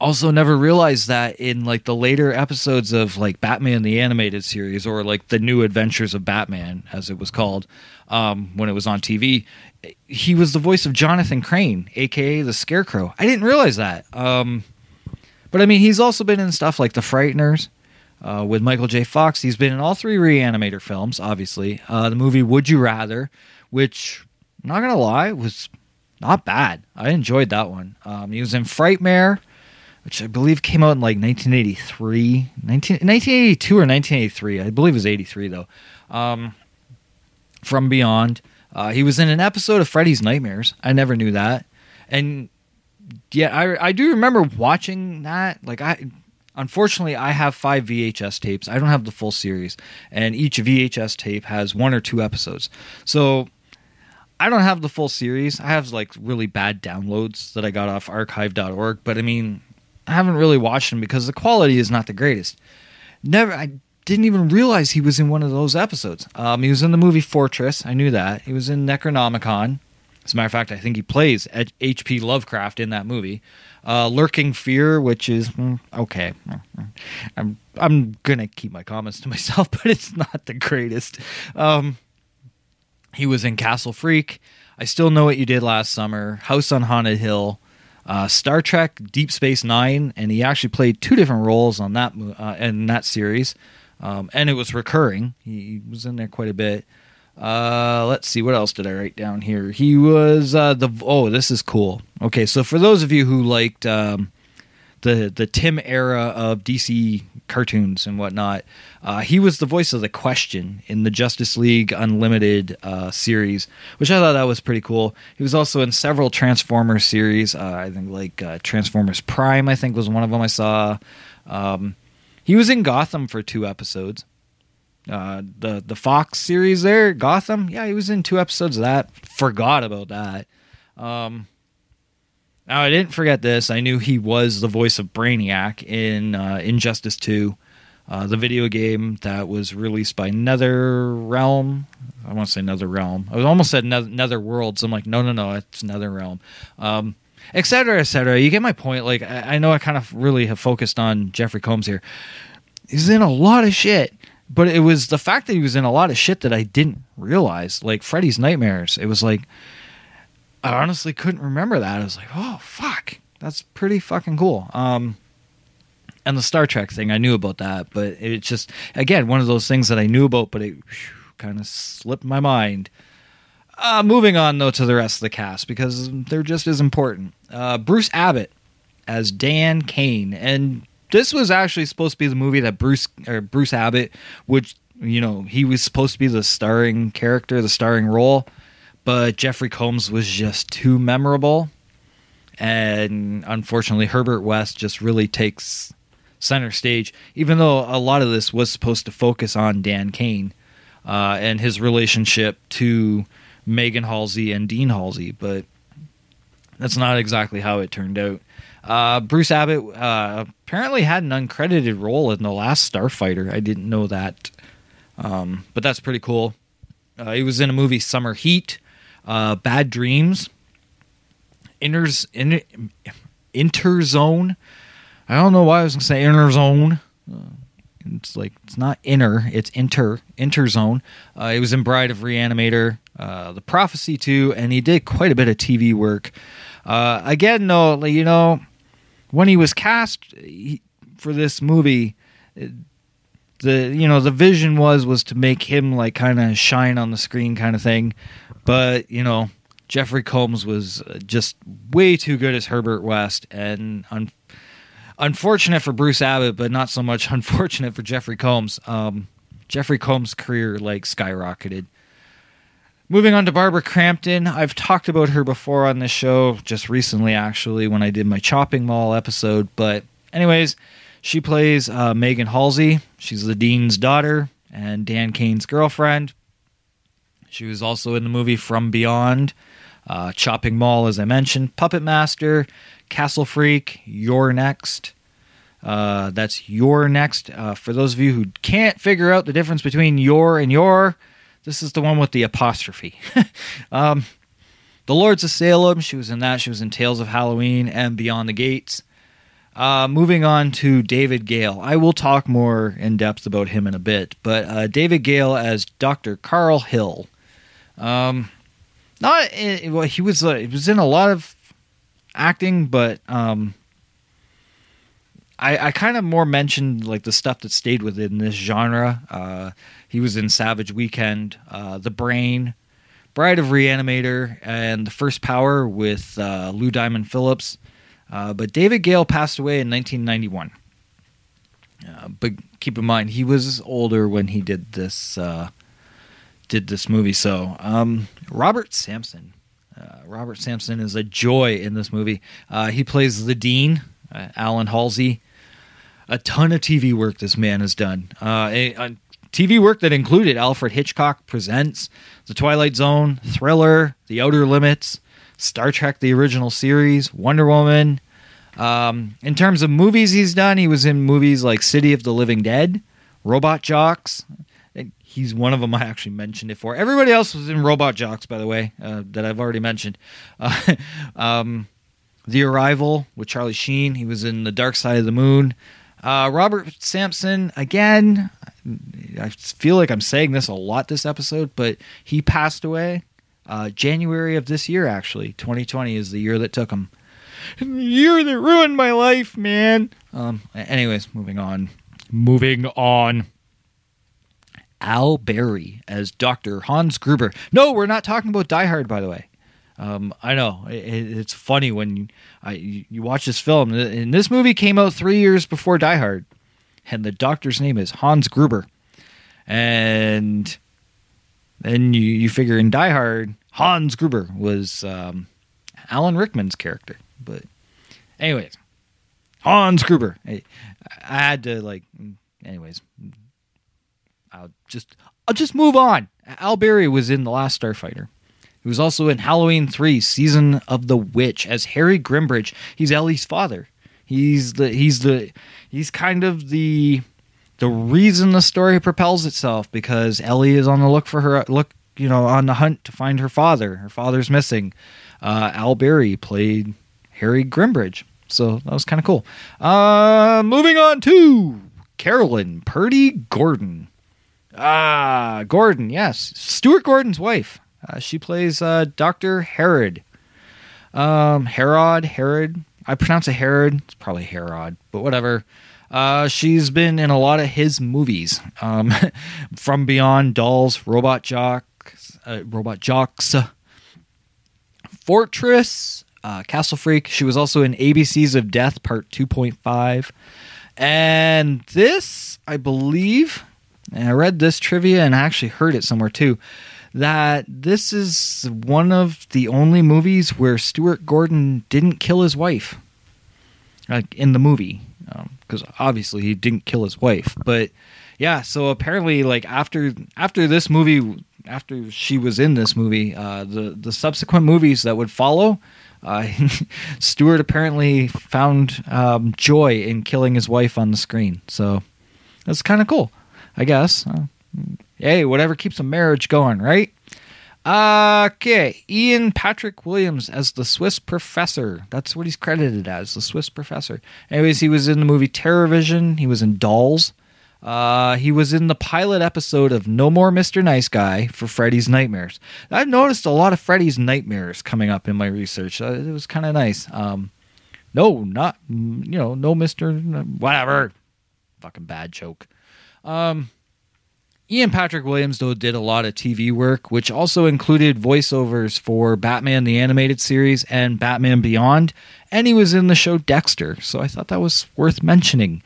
Also, never realized that in like the later episodes of like Batman the Animated Series or like the New Adventures of Batman, as it was called um, when it was on TV, he was the voice of Jonathan Crane, aka the Scarecrow. I didn't realize that. Um, but I mean, he's also been in stuff like The Frighteners uh, with Michael J. Fox. He's been in all three Reanimator films, obviously. Uh, the movie Would You Rather, which, not gonna lie, was not bad. I enjoyed that one. Um, he was in Frightmare, which I believe came out in like 1983, 19, 1982 or 1983. I believe it was 83 though. Um, From Beyond. Uh, he was in an episode of Freddy's Nightmares. I never knew that, and yeah, I I do remember watching that. Like I, unfortunately, I have five VHS tapes. I don't have the full series, and each VHS tape has one or two episodes. So I don't have the full series. I have like really bad downloads that I got off archive.org, but I mean, I haven't really watched them because the quality is not the greatest. Never I didn't even realize he was in one of those episodes. Um, he was in the movie Fortress. I knew that. He was in Necronomicon. As a matter of fact, I think he plays H.P. Lovecraft in that movie. Uh, Lurking Fear, which is mm, okay. I'm I'm gonna keep my comments to myself, but it's not the greatest. Um, he was in Castle Freak. I still know what you did last summer. House on Haunted Hill. Uh, Star Trek Deep Space Nine, and he actually played two different roles on that uh, in that series um, and it was recurring. He was in there quite a bit. Uh, let's see, what else did I write down here? He was uh, the oh, this is cool. Okay, so for those of you who liked um, the the Tim era of DC cartoons and whatnot, uh, he was the voice of the Question in the Justice League Unlimited uh, series, which I thought that was pretty cool. He was also in several Transformers series. Uh, I think like uh, Transformers Prime, I think was one of them I saw. Um, he was in Gotham for two episodes. Uh, the the Fox series there, Gotham. Yeah, he was in two episodes of that. Forgot about that. Um, now I didn't forget this. I knew he was the voice of Brainiac in uh, Injustice Two, uh, the video game that was released by Nether Realm. I want to say Nether Realm. I was almost said Nether Worlds. I'm like, no, no, no, it's Nether Realm. Um, etc., etc. You get my point. Like I, I know I kind of really have focused on Jeffrey Combs here. He's in a lot of shit, but it was the fact that he was in a lot of shit that I didn't realize. Like Freddy's Nightmares. It was like I honestly couldn't remember that. I was like, oh fuck, that's pretty fucking cool. Um, and the Star Trek thing, I knew about that, but it's just again one of those things that I knew about, but it kind of slipped my mind. Uh, moving on though to the rest of the cast because they're just as important. Uh, Bruce Abbott as Dan Kane, and this was actually supposed to be the movie that Bruce or Bruce Abbott would, you know, he was supposed to be the starring character, the starring role, but Jeffrey Combs was just too memorable, and unfortunately, Herbert West just really takes center stage. Even though a lot of this was supposed to focus on Dan Kane uh, and his relationship to Megan Halsey and Dean Halsey, but that's not exactly how it turned out. Uh, Bruce Abbott uh, apparently had an uncredited role in the last Starfighter. I didn't know that, um, but that's pretty cool. Uh, he was in a movie Summer Heat, uh, Bad Dreams, Inter's, in, Interzone. I don't know why I was to say Interzone. Uh, It's like it's not inner, it's inter interzone. Uh, he was in Bride of Reanimator, uh, The Prophecy too, and he did quite a bit of TV work. Again, though, you know, when he was cast for this movie, the you know the vision was was to make him like kind of shine on the screen kind of thing, but you know Jeffrey Combs was uh, just way too good as Herbert West, and un- unfortunate for Bruce Abbott, but not so much unfortunate for Jeffrey Combs. Um, Jeffrey Combs' career like skyrocketed. Moving on to Barbara Crampton, I've talked about her before on this show, just recently actually when I did my Chopping Mall episode. But anyways, she plays uh, Megan Halsey. She's the dean's daughter and Dan Kane's girlfriend. She was also in the movie From Beyond, uh, Chopping Mall, as I mentioned, Puppet Master, Castle Freak, You're Next. Uh, that's You're Next. Uh, for those of you who can't figure out the difference between Your and Your, this is the one with the apostrophe. um, the Lords of Salem, she was in that. She was in Tales of Halloween and Beyond the Gates. Uh, moving on to David Gale. I will talk more in depth about him in a bit, but uh, David Gale as Dr. Carl Hill. Um, not in, well, he was uh, he was in a lot of acting, but um, I, I kind of more mentioned like the stuff that stayed within this genre. Uh, he was in Savage Weekend, uh, The Brain, Bride of Reanimator, and The First Power with uh, Lou Diamond Phillips. Uh, but David Gale passed away in 1991. Uh, but keep in mind, he was older when he did this uh, did this movie. So um, Robert Sampson. Robert Sampson is a joy in this movie. He plays the dean, Alan Halsey. A ton of TV work this man has done. Uh, a, a TV work that included Alfred Hitchcock Presents, The Twilight Zone, Thriller, The Outer Limits, Star Trek: The Original Series, Wonder Woman. Um, in terms of movies he's done, he was in movies like City of the Living Dead, Robot Jox. He's one of them I actually mentioned it for. Everybody else was in Robot Jox, by the way, uh, that I've already mentioned. Uh, um, the Arrival with Charlie Sheen. He was in The Dark Side of the Moon. Uh, Robert Sampson, again, I feel like I'm saying this a lot this episode, but he passed away uh, January of this year, actually. 2020 is the year that took him. The year that ruined my life, man. Um, anyways, moving on. Moving on. Al Berry as Dr. Hans Gruber. No, we're not talking about Die Hard, by the way. Um, I know it, it's funny when you, I, you watch this film. And this movie came out three years before Die Hard, and the doctor's name is Hans Gruber. And then you, you figure in Die Hard, Hans Gruber was um, Alan Rickman's character. But, anyways, Hans Gruber. I, I had to like, anyways. I'll just I'll just move on. Al Berry was in The Last Starfighter. He was also in Halloween 3 Season of the Witch as Harry Grimbridge. He's Ellie's father. He's the he's the he's kind of the the reason the story propels itself because Ellie is on the look for her look, you know, on the hunt to find her father. Her father's missing. Uh, Al Berry played Harry Grimbridge. So that was kind of cool. Uh, moving on to Carolyn Purdy Gordon. Ah, Gordon, yes. Stuart Gordon's wife. Uh, she plays uh, Dr. Herod. Um, Herod, Herod. I pronounce it Herod. It's probably Herod, but whatever. Uh, she's been in a lot of his movies. Um, From Beyond, Dolls, Robot Jox, uh, Robot Jox, Fortress, uh, Castle Freak. She was also in ABCs of Death, Part 2.5. And this, I believe, and I read this trivia and I actually heard it somewhere too, that this is one of the only movies where Stuart Gordon didn't kill his wife, like in the movie, because um, obviously he didn't kill his wife. But yeah, so apparently, like after after this movie, after she was in this movie, uh, the the subsequent movies that would follow. Uh, Stuart apparently found um, joy in killing his wife on the screen, so that's kind of cool. I guess. Uh, hey, whatever keeps a marriage going, right? Okay, Ian Patrick Williams as the Swiss professor. That's what he's credited as, the Swiss professor. Anyways, he was in the movie Terror Vision. He was in Dolls. Uh, he was in the pilot episode of No More Mr. Nice Guy for Freddy's Nightmares. I've noticed a lot of Freddy's Nightmares coming up in my research. Uh, it was kind of nice. Um, no, not you know, no Mr. Whatever. Fucking bad joke. Um, Ian Patrick Williams, though, did a lot of TV work, which also included voiceovers for Batman the Animated Series and Batman Beyond, and he was in the show Dexter, so I thought that was worth mentioning.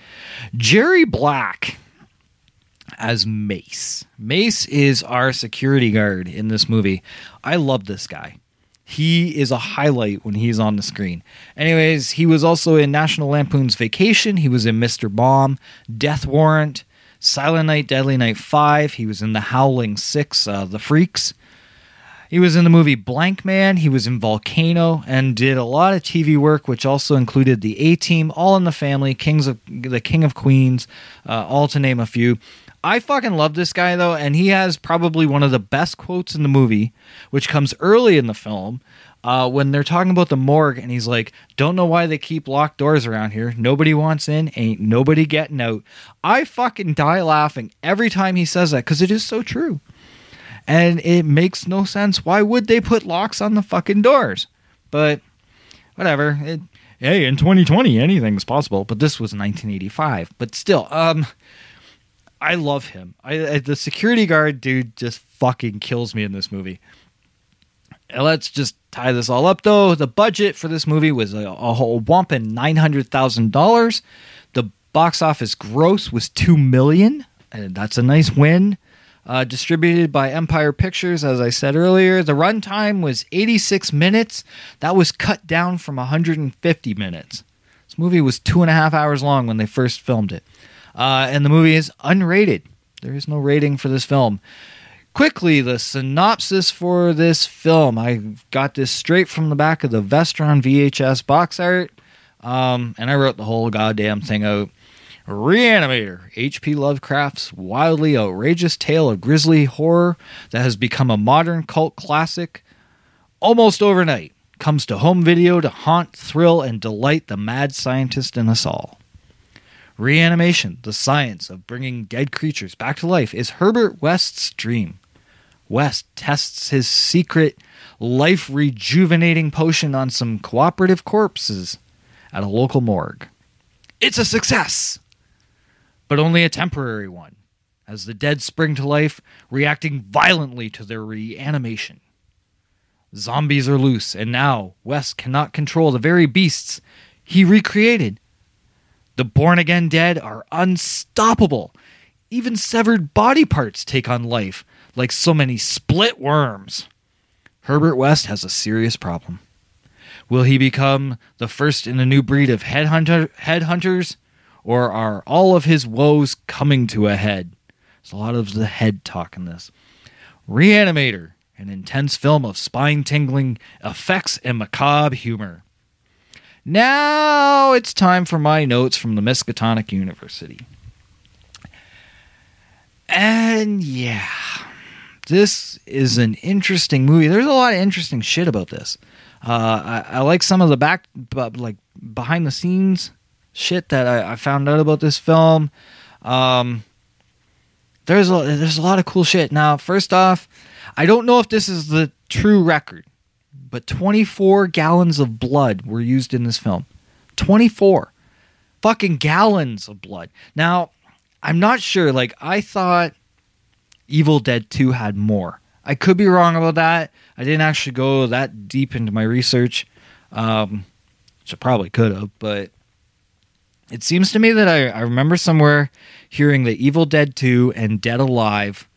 Gerry Black as Mace. Mace is our security guard in this movie. I love this guy. He is a highlight when he's on the screen. Anyways, he was also in National Lampoon's Vacation. He was in Mr. Bomb, Death Warrant, Silent Night, Deadly Night 5. He was in The Howling 6, uh, The Freaks. He was in the movie Blank Man. He was in Volcano and did a lot of TV work, which also included The A Team, All in the Family, Kings of the King of Queens, uh, all to name a few. I fucking love this guy though, and he has probably one of the best quotes in the movie, which comes early in the film. Uh, when they're talking about the morgue, and he's like, "Don't know why they keep locked doors around here. Nobody wants in, ain't nobody getting out." I fucking die laughing every time he says that because it is so true, and it makes no sense. Why would they put locks on the fucking doors? But whatever. It, hey, in 2020, anything's possible. But this was 1985. But still, um, I love him. I, I the security guard dude just fucking kills me in this movie. Let's just tie this all up though. The budget for this movie was a, a whole whopping nine hundred thousand dollars. The box office gross was two million, and that's a nice win. Uh, distributed by Empire Pictures, as I said earlier. The runtime was 86 minutes. That was cut down from 150 minutes. This movie was two and a half hours long when they first filmed it. Uh, and the movie is unrated. There is no rating for this film. Quickly, the synopsis for this film. I got this straight from the back of the Vestron VHS box art, um, and I wrote the whole goddamn thing out. Reanimator, H.P. Lovecraft's wildly outrageous tale of grisly horror that has become a modern cult classic almost overnight, comes to home video to haunt, thrill, and delight the mad scientist in us all. Reanimation, the science of bringing dead creatures back to life, is Herbert West's dream. West tests his secret life rejuvenating potion on some cooperative corpses at a local morgue. It's a success, but only a temporary one, as the dead spring to life, reacting violently to their reanimation. Zombies are loose, and now West cannot control the very beasts he recreated. The born again dead are unstoppable. Even severed body parts take on life, like so many split worms. Herbert West has a serious problem. Will he become the first in a new breed of headhunter, headhunters, or are all of his woes coming to a head? There's a lot of the head talk in this. Reanimator, an intense film of spine tingling effects and macabre humor. Now it's time for my notes from the Miskatonic University. And yeah, this is an interesting movie. There's a lot of interesting shit about this. Uh, I, I, like some of the back, like behind the scenes shit that I, I found out about this film. Um, there's a there's a lot of cool shit. Now, first off, I don't know if this is the true record, but 24 gallons of blood were used in this film. 24 fucking gallons of blood. Now, I'm not sure. Like, I thought Evil Dead 2 had more. I could be wrong about that. I didn't actually go that deep into my research, um, which I probably could have, but it seems to me that I, I remember somewhere hearing that Evil Dead 2 and Dead Alive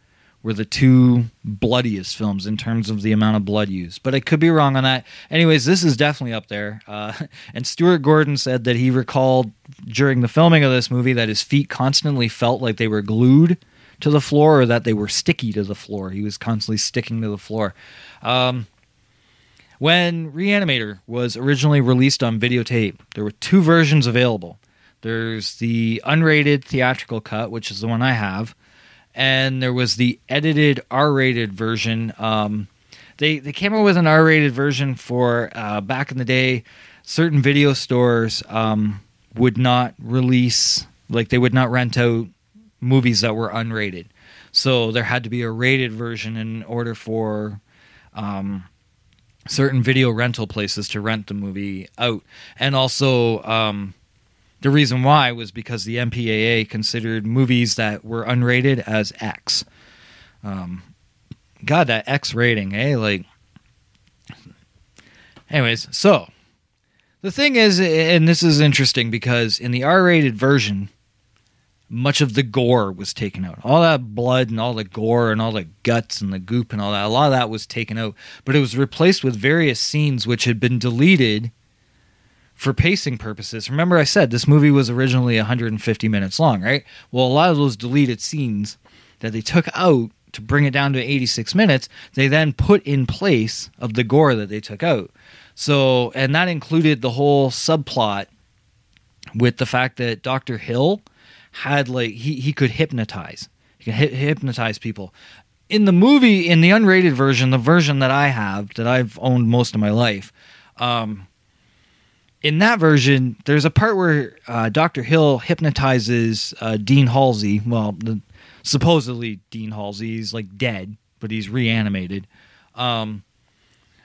were the two bloodiest films in terms of the amount of blood used. But I could be wrong on that. Anyways, this is definitely up there. Uh, and Stuart Gordon said that he recalled during the filming of this movie that his feet constantly felt like they were glued to the floor or that they were sticky to the floor. He was constantly sticking to the floor. Um, when Reanimator was originally released on videotape, there were two versions available. There's the unrated theatrical cut, which is the one I have, and there was the edited R-rated version. Um, they they came out with an R-rated version for uh, back in the day. Certain video stores um, would not release, like they would not rent out movies that were unrated. So there had to be a rated version in order for um, certain video rental places to rent the movie out. And also, um, the reason why was because the MPAA considered movies that were unrated as X. Um, God, that X rating, eh? Like, anyways, so the thing is, and this is interesting because in the R rated version, much of the gore was taken out. All that blood and all the gore and all the guts and the goop and all that, a lot of that was taken out. But it was replaced with various scenes which had been deleted for pacing purposes. Remember, I said this movie was originally 150 minutes long, right? Well, a lot of those deleted scenes that they took out to bring it down to 86 minutes, they then put in place of the gore that they took out. So, and that included the whole subplot with the fact that Dr. Hill had like he he could hypnotize. He could hi- hypnotize people. In the movie, in the unrated version, the version that I have that I've owned most of my life, um, in that version, there's a part where uh, Dr. Hill hypnotizes uh, Dean Halsey. Well, the, supposedly Dean Halsey is like dead, but he's reanimated. Um,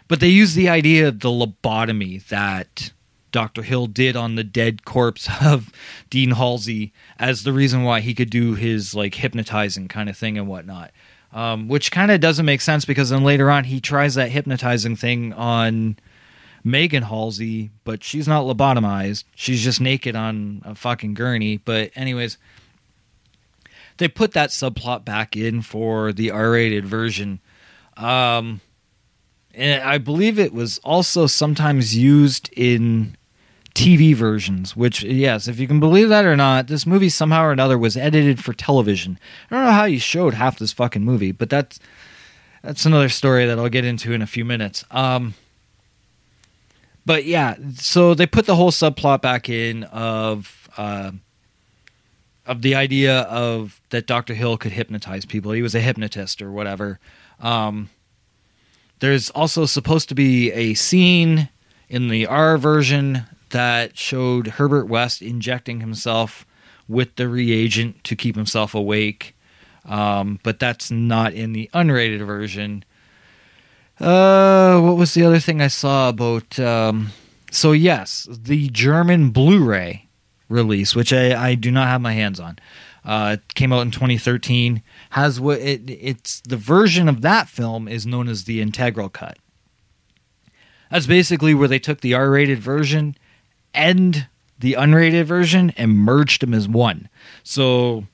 but they use the idea of the lobotomy that Dr. Hill did on the dead corpse of Dean Halsey as the reason why he could do his like hypnotizing kind of thing and whatnot. Um, which kind of doesn't make sense because then later on he tries that hypnotizing thing on Megan Halsey, but she's not lobotomized. She's just naked on a fucking gurney. But anyways, they put that subplot back in for the R-rated version. Um, and I believe it was also sometimes used in TV versions, which, yes, if you can believe that or not, this movie somehow or another was edited for television. I don't know how you showed half this fucking movie, but that's that's another story that I'll get into in a few minutes. Um, but yeah, so they put the whole subplot back in of uh, of the idea of that Dr. Hill could hypnotize people. He was a hypnotist or whatever. Um, there's also supposed to be a scene in the R version that showed Herbert West injecting himself with the reagent to keep himself awake. Um, but that's not in the unrated version. Uh, what was the other thing I saw about? Um, so yes, the German Blu-ray release, which I, I do not have my hands on, uh, came out in 2013. Has what it, it's the version of that film is known as the integral cut. That's basically where they took the R-rated version and the unrated version and merged them as one. So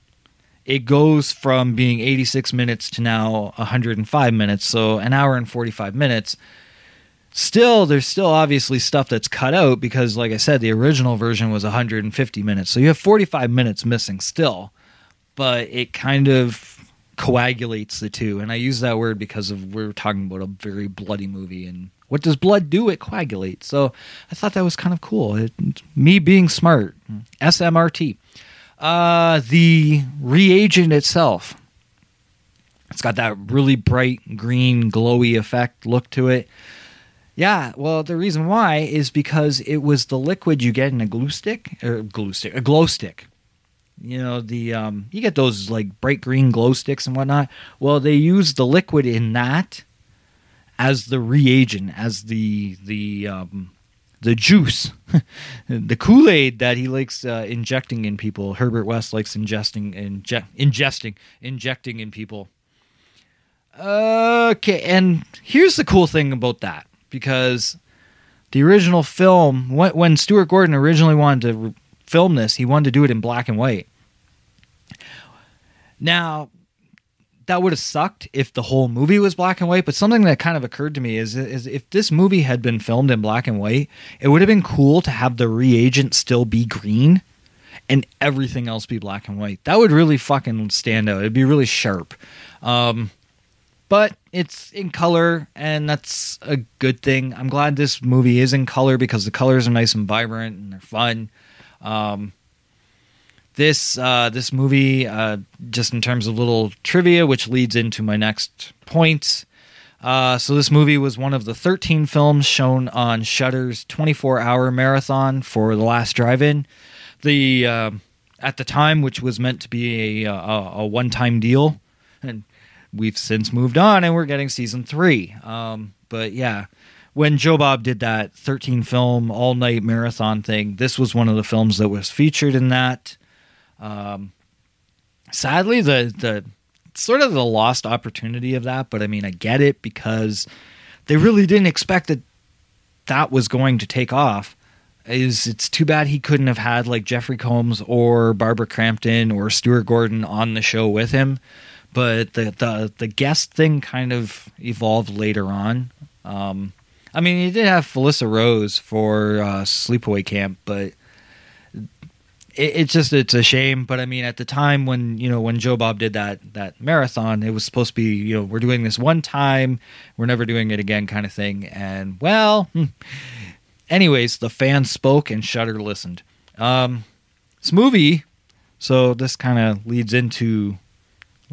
it goes from being 86 minutes to now 105 minutes, so an hour and 45 minutes. Still, there's still obviously stuff that's cut out because, like I said, the original version was 150 minutes. So you have 45 minutes missing still, but it kind of coagulates the two. And I use that word because of we're talking about a very bloody movie and what does blood do? It coagulates. So I thought that was kind of cool. It, me being smart. SMRT. Uh, the reagent itself. It's got that really bright green, glowy effect look to it. Yeah, well, the reason why is because it was the liquid you get in a glue stick or glue stick, a glow stick. You know the um, you get those like bright green glow sticks and whatnot. Well, they use the liquid in that as the reagent, as the the um, the juice, the Kool Aid that he likes uh, injecting in people. Herbert West likes ingesting, inje- ingesting, injecting in people. Okay, and here's the cool thing about that because the original film, when, when Stuart Gordon originally wanted to film this, he wanted to do it in black and white. Now, that would have sucked if the whole movie was black and white. But something that kind of occurred to me is, is if this movie had been filmed in black and white, it would have been cool to have the reagent still be green and everything else be black and white. That would really fucking stand out. It'd be really sharp. Um, but it's in color, and that's a good thing. I'm glad this movie is in color because the colors are nice and vibrant and they're fun. Um, this uh, this movie, uh, just in terms of little trivia, which leads into my next point. Uh, so this movie was one of the 13 films shown on Shudder's 24-hour marathon for The Last Drive-In. The uh, at the time, which was meant to be a, a, a one time deal. And we've since moved on and we're getting season three. Um, but yeah, when Joe Bob did that 13 film all night marathon thing, this was one of the films that was featured in that. Um, sadly, the, the sort of the lost opportunity of that, but I mean, I get it because they really didn't expect that that was going to take off is it's too bad he couldn't have had like Jeffrey Combs or Barbara Crampton or Stuart Gordon on the show with him. But the the, the guest thing kind of evolved later on. Um, I mean, he did have Felissa Rose for uh, Sleepaway Camp, but it's just it's a shame. But I mean, at the time when you know when Joe Bob did that that marathon, it was supposed to be you know we're doing this one time, we're never doing it again kind of thing. And well, hmm, anyways, the fans spoke and Shudder listened. Um, this movie, so this kind of leads into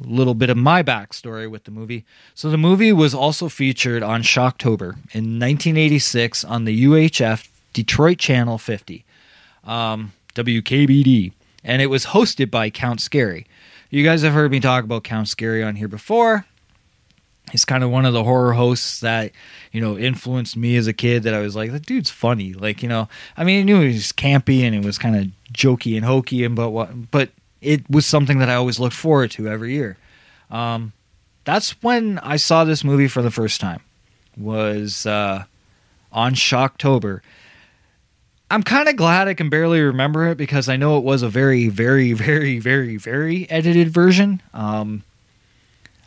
a little bit of my backstory with the movie. So the movie was also featured on Shocktober in 1986 on the UHF Detroit Channel 50, um, WKBD, and it was hosted by Count Scary. You guys have heard me talk about Count Scary on here before. He's kind of one of the horror hosts that you know influenced me as a kid that i was like that dude's funny. Like you know i mean i knew he was campy and it was kind of jokey and hokey and but what but it was something that i always looked forward to every year. Um, that's when i saw this movie for the first time was uh, on shocktober i'm kind of glad i can barely remember it because i know it was a very very very very very edited version um,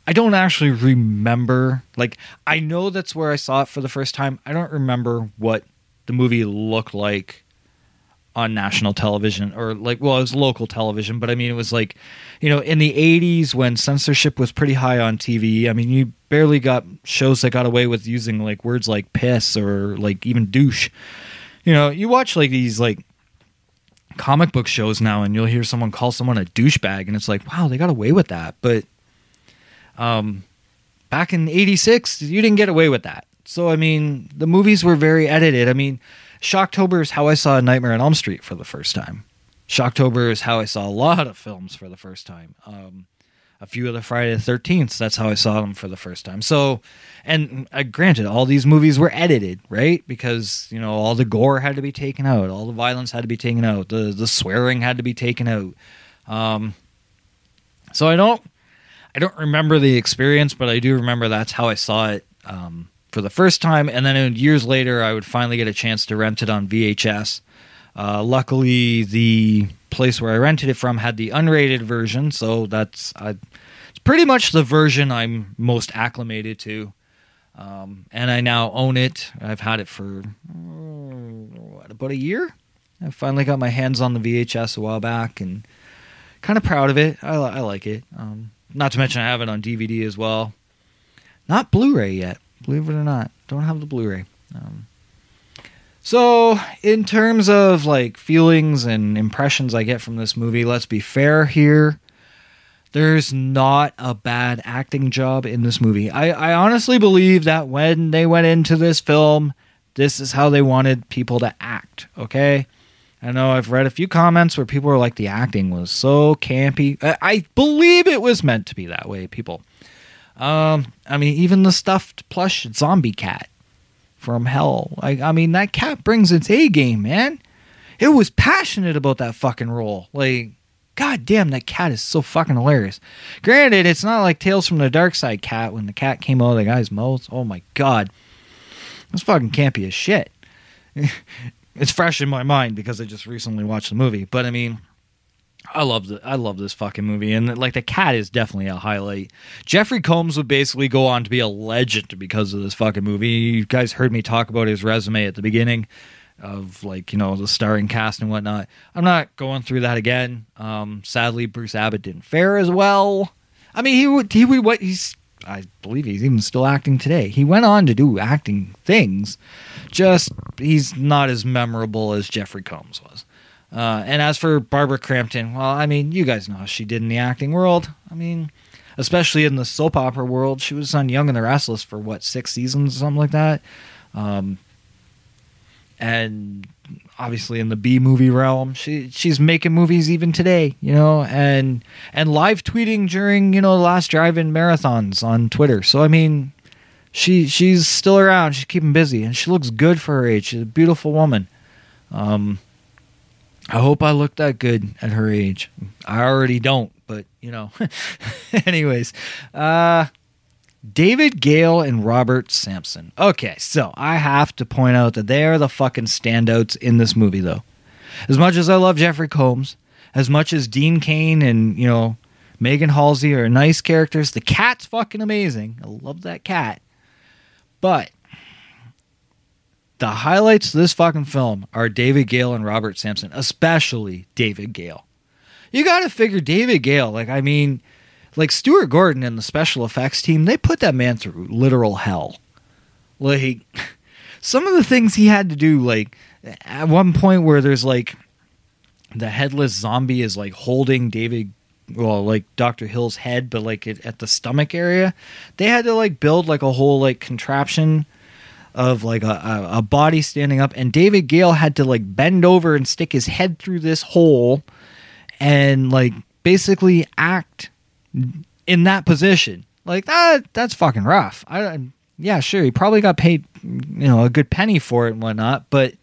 I don't actually remember. Like, I know that's where I saw it for the first time. I don't remember what the movie looked like on national television or like, well, it was local television, but I mean, it was like, you know, in the 80s when censorship was pretty high on TV. I mean, you barely got shows that got away with using like words like piss or like even douche. You know, you watch like these like comic book shows now and you'll hear someone call someone a douchebag and it's like, wow, they got away with that. But um, back in '86, you didn't get away with that. So I mean, the movies were very edited. I mean, Shocktober is how I saw Nightmare on Elm Street for the first time. Shocktober is how I saw a lot of films for the first time. Um, a few of the Friday the Thirteenth. That's how I saw them for the first time. So, and uh, granted, all these movies were edited, right? Because you know all the gore had to be taken out, all the violence had to be taken out, the the swearing had to be taken out. Um, so I don't I don't remember the experience, but I do remember that's how I saw it um, for the first time. And then years later, I would finally get a chance to rent it on VHS. Uh, luckily, the place where I rented it from had the unrated version, so that's I, it's pretty much the version I'm most acclimated to. Um, and I now own it. I've had it for what, about a year. I finally got my hands on the VHS a while back, and kind of proud of it. I, I like it. Um, not to mention, I have it on DVD as well. Not Blu-ray yet, believe it or not. Don't have the Blu-ray. Um, so, in terms of like feelings and impressions I get from this movie, let's be fair here. There's not a bad acting job in this movie. I, I honestly believe that when they went into this film, this is how they wanted people to act. Okay, I know I've read a few comments where people were like, the acting was so campy. I, I believe it was meant to be that way, people. Um, I mean, even the stuffed plush zombie cat from hell. I, I mean, that cat brings its A game, man. It was passionate about that fucking role. Like, god damn, that cat is so fucking hilarious. Granted, it's not like Tales from the Dark Side cat when the cat came out of the guy's mouth. Oh my god. It's fucking campy as shit. it's fresh in my mind because I just recently watched the movie. But I mean, I love the I love this fucking movie, and like the cat is definitely a highlight. Jeffrey Combs would basically go on to be a legend because of this fucking movie. You guys heard me talk about his resume at the beginning of like you know the starring cast and whatnot. I'm not going through that again. Um, sadly, Bruce Abbott didn't fare as well. I mean, he would he would what he's I believe he's even still acting today. He went on to do acting things, just he's not as memorable as Jeffrey Combs was. Uh, and as for Barbara Crampton, well, I mean, you guys know how she did in the acting world. I mean, especially in the soap opera world, she was on Young and the Restless for what six seasons or something like that. Um, and obviously in the B movie realm. She she's making movies even today, you know, and and live tweeting during you know the last drive-in marathons on Twitter. So I mean, she she's still around. She's keeping busy, and she looks good for her age. She's a beautiful woman. Um, I hope I look that good at her age. I already don't, but you know. Anyways, uh David Gale and Robert Sampson. Okay, so I have to point out that they are the fucking standouts in this movie though. As much as I love Jeffrey Combs, as much as Dean Kane and, you know, Megan Halsey are nice characters, the cat's fucking amazing. I love that cat. But the highlights of this fucking film are David Gale and Robert Sampson, especially David Gale. You got to figure David Gale, like, I mean, like Stuart Gordon and the special effects team, they put that man through literal hell. Like, some of the things he had to do, like, at one point where there's like the headless zombie is like holding David well like Dr. Hill's head but like it, at the stomach area they had to like build like a whole like contraption of like a, a, a body standing up and David Gale had to like bend over and stick his head through this hole and like basically act in that position like that that's fucking rough I yeah sure he probably got paid you know a good penny for it and whatnot but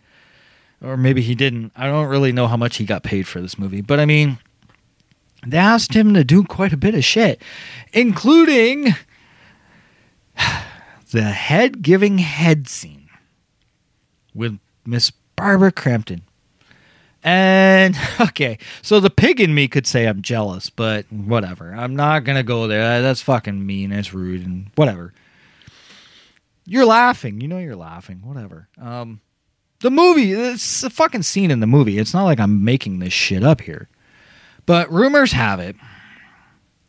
or maybe he didn't. I don't really know how much he got paid for this movie, but I mean, they asked him to do quite a bit of shit, including the head giving head scene with Miss Barbara Crampton. And okay, so the pig in me could say I'm jealous, but whatever. I'm not gonna go there. That's fucking mean. It's rude and whatever. You're laughing. You know you're laughing. Whatever. Um, the movie, it's a fucking scene in the movie. It's not like I'm making this shit up here. But rumors have it,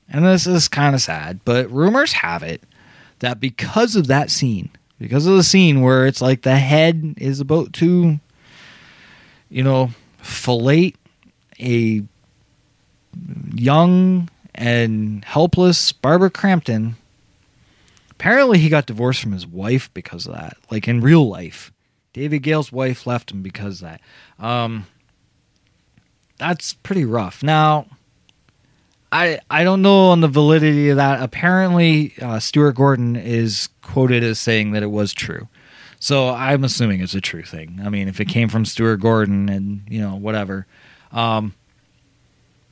and this is kind of sad, but rumors have it that because of that scene, because of the scene where it's like the head is about to, you know, fillet a young and helpless Barbara Crampton. Apparently, he got divorced from his wife because of that, like in real life. David Gale's wife left him because of that. Um, that's pretty rough. Now, I I don't know on the validity of that. Apparently, uh, Stuart Gordon is quoted as saying that it was true. So I'm assuming it's a true thing. I mean, if it came from Stuart Gordon and you know whatever. Um,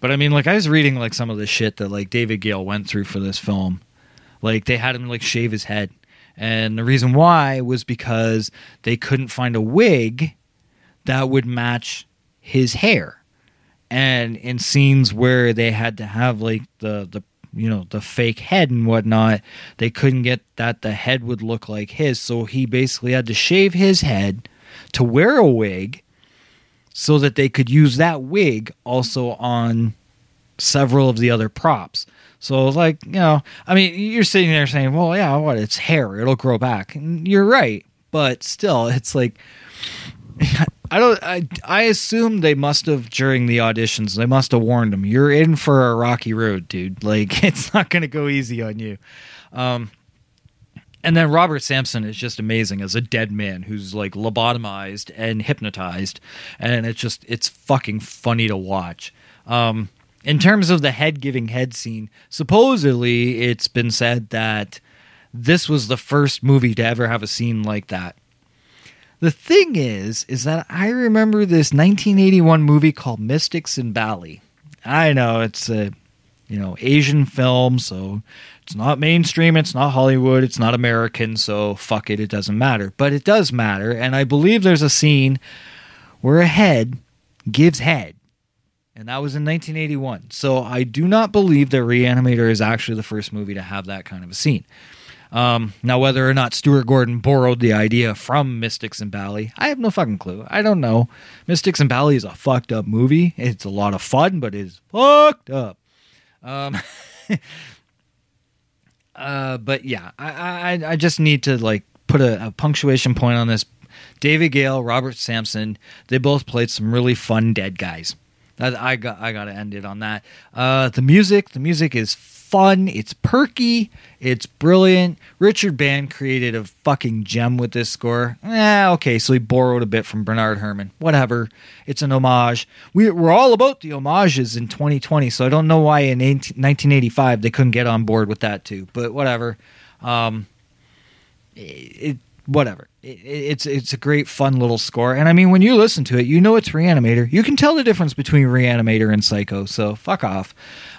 but I mean, like I was reading like some of the shit that like David Gale went through for this film. Like they had him like shave his head and the reason why was because they couldn't find a wig that would match his hair. And in scenes where they had to have like the the you know the fake head and whatnot, they couldn't get that the head would look like his. So he basically had to shave his head to wear a wig so that they could use that wig also on several of the other props. So like, you know, I mean, you're sitting there saying, "Well, yeah, what? It's hair; it'll grow back." And you're right, but still, it's like, I don't. I I assume they must have during the auditions. They must have warned him, "You're in for a rocky road, dude. Like, it's not going to go easy on you." Um, and then Robert Sampson is just amazing as a dead man who's like lobotomized and hypnotized, and it's just it's fucking funny to watch. Um, in terms of the head giving head scene, supposedly it's been said that this was the first movie to ever have a scene like that. The thing is, is that I remember this 1981 movie called Mystics in Bali. I know it's a, you know, Asian film, so it's not mainstream, it's not Hollywood, it's not American, so fuck it, it doesn't matter. But it does matter, and I believe there's a scene where a head gives head and that was in 1981. So I do not believe that Reanimator is actually the first movie to have that kind of a scene. Um, now, whether or not Stuart Gordon borrowed the idea from Mystics in Bali, I have no fucking clue. I don't know. Mystics in Bali is a fucked up movie. It's a lot of fun, but it's fucked up. Um, uh, but yeah, I, I, I just need to like put a, a punctuation point on this. David Gale, Robert Sampson, they both played some really fun dead guys. I got I got to end it on that. Uh, the music, the music is fun, it's perky, it's brilliant. Richard Band created a fucking gem with this score. Eh, okay, so he borrowed a bit from Bernard Herrmann. Whatever. It's an homage. We, we're all about the homages in 2020, so I don't know why in 18, 1985 they couldn't get on board with that too. But whatever. Um, it, it whatever. It, it's it's a great fun little score, and I mean when you listen to it, you know it's Reanimator. You can tell the difference between Reanimator and Psycho. So fuck off.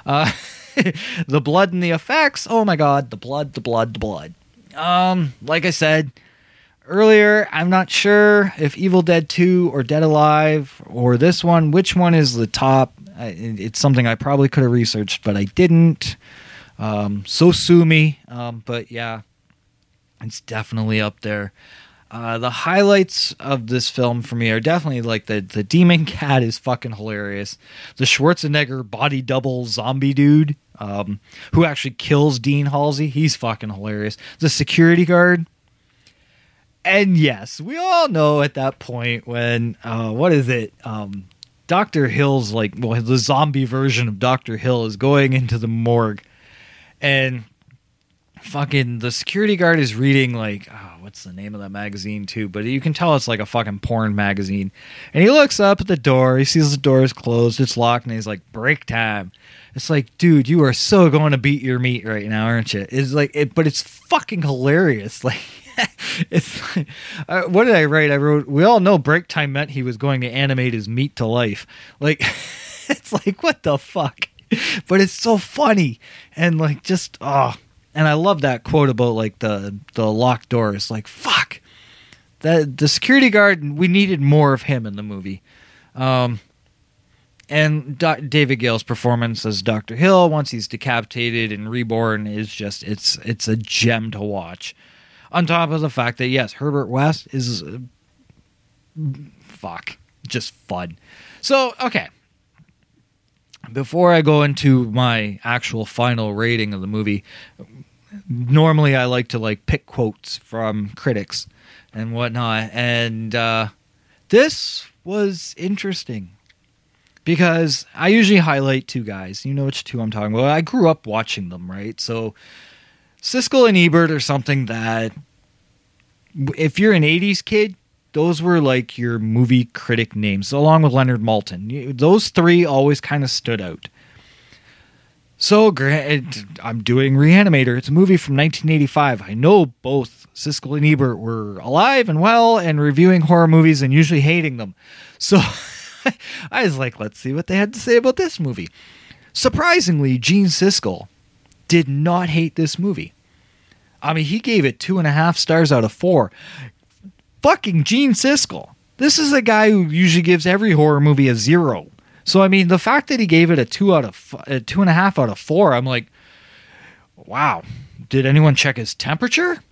Uh, the blood and the effects. Oh my god, the blood, the blood, the blood. Um, like I said earlier, I'm not sure if Evil Dead 2 or Dead Alive or this one, which one is the top. It's something I probably could have researched, but I didn't. Um, so sue me. Um, but yeah, it's definitely up there. Uh, the highlights of this film for me are definitely like the the demon cat is fucking hilarious. The Schwarzenegger body double zombie dude um, who actually kills Dean Halsey, he's fucking hilarious. The security guard. And yes, we all know at that point when uh, what is it? Um, Dr. Hill's like well the zombie version of Dr. Hill is going into the morgue and fucking the security guard is reading like oh, what's the name of that magazine too but you can tell it's like a fucking porn magazine and he looks up at the door he sees the door is closed it's locked and he's like break time it's like dude you are so going to beat your meat right now aren't you? It's like it but it's fucking hilarious. Like it's like, uh, what did i write? I wrote we all know break time meant he was going to animate his meat to life. Like it's like what the fuck? But it's so funny. And like just oh. And I love that quote about like the the locked doors. Like fuck, that the security guard. We needed more of him in the movie. Um, and Do- David Gale's performance as Doctor Hill once he's decapitated and reborn is just it's it's a gem to watch. On top of the fact that yes, Herbert West is uh, fuck just fun. So okay, before I go into my actual final rating of the movie, normally I like to like pick quotes from critics and whatnot, and uh, this was interesting because I usually highlight two guys. You know which two I'm talking about. I grew up watching them, right? So Siskel and Ebert are something that if you're an 80s kid, those were like your movie critic names, along with Leonard Maltin. Those three always kind of stood out. So, I'm doing Reanimator. It's a movie from 1985. I know both Siskel and Ebert were alive and well and reviewing horror movies and usually hating them. So, I was like, let's see what they had to say about this movie. Surprisingly, Gene Siskel did not hate this movie. I mean, he gave it two and a half stars out of four fucking Gene Siskel. This is a guy who usually gives every horror movie a zero. So I mean, the fact that he gave it a two out of a two and a half out of four, I'm like, wow. Did anyone check his temperature?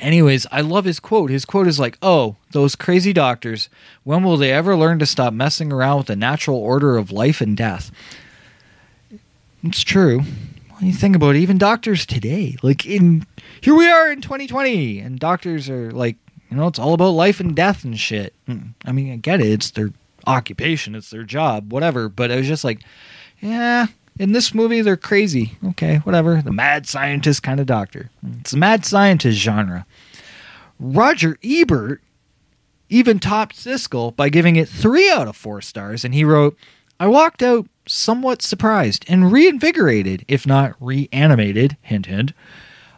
Anyways, I love his quote. His quote is like, "Oh, those crazy doctors. When will they ever learn to stop messing around with the natural order of life and death?" It's true. When you think about it, even doctors today, like in here we are in 2020, and doctors are like you know, it's all about life and death and shit. Hmm. I mean, I get it. It's their occupation, it's their job, whatever. But I was just like, yeah, in this movie, they're crazy. Okay, whatever. The mad scientist kind of doctor. It's the mad scientist genre. Roger Ebert even topped Siskel by giving it three out of four stars, and he wrote, I walked out somewhat surprised and reinvigorated, if not reanimated, hint, hint,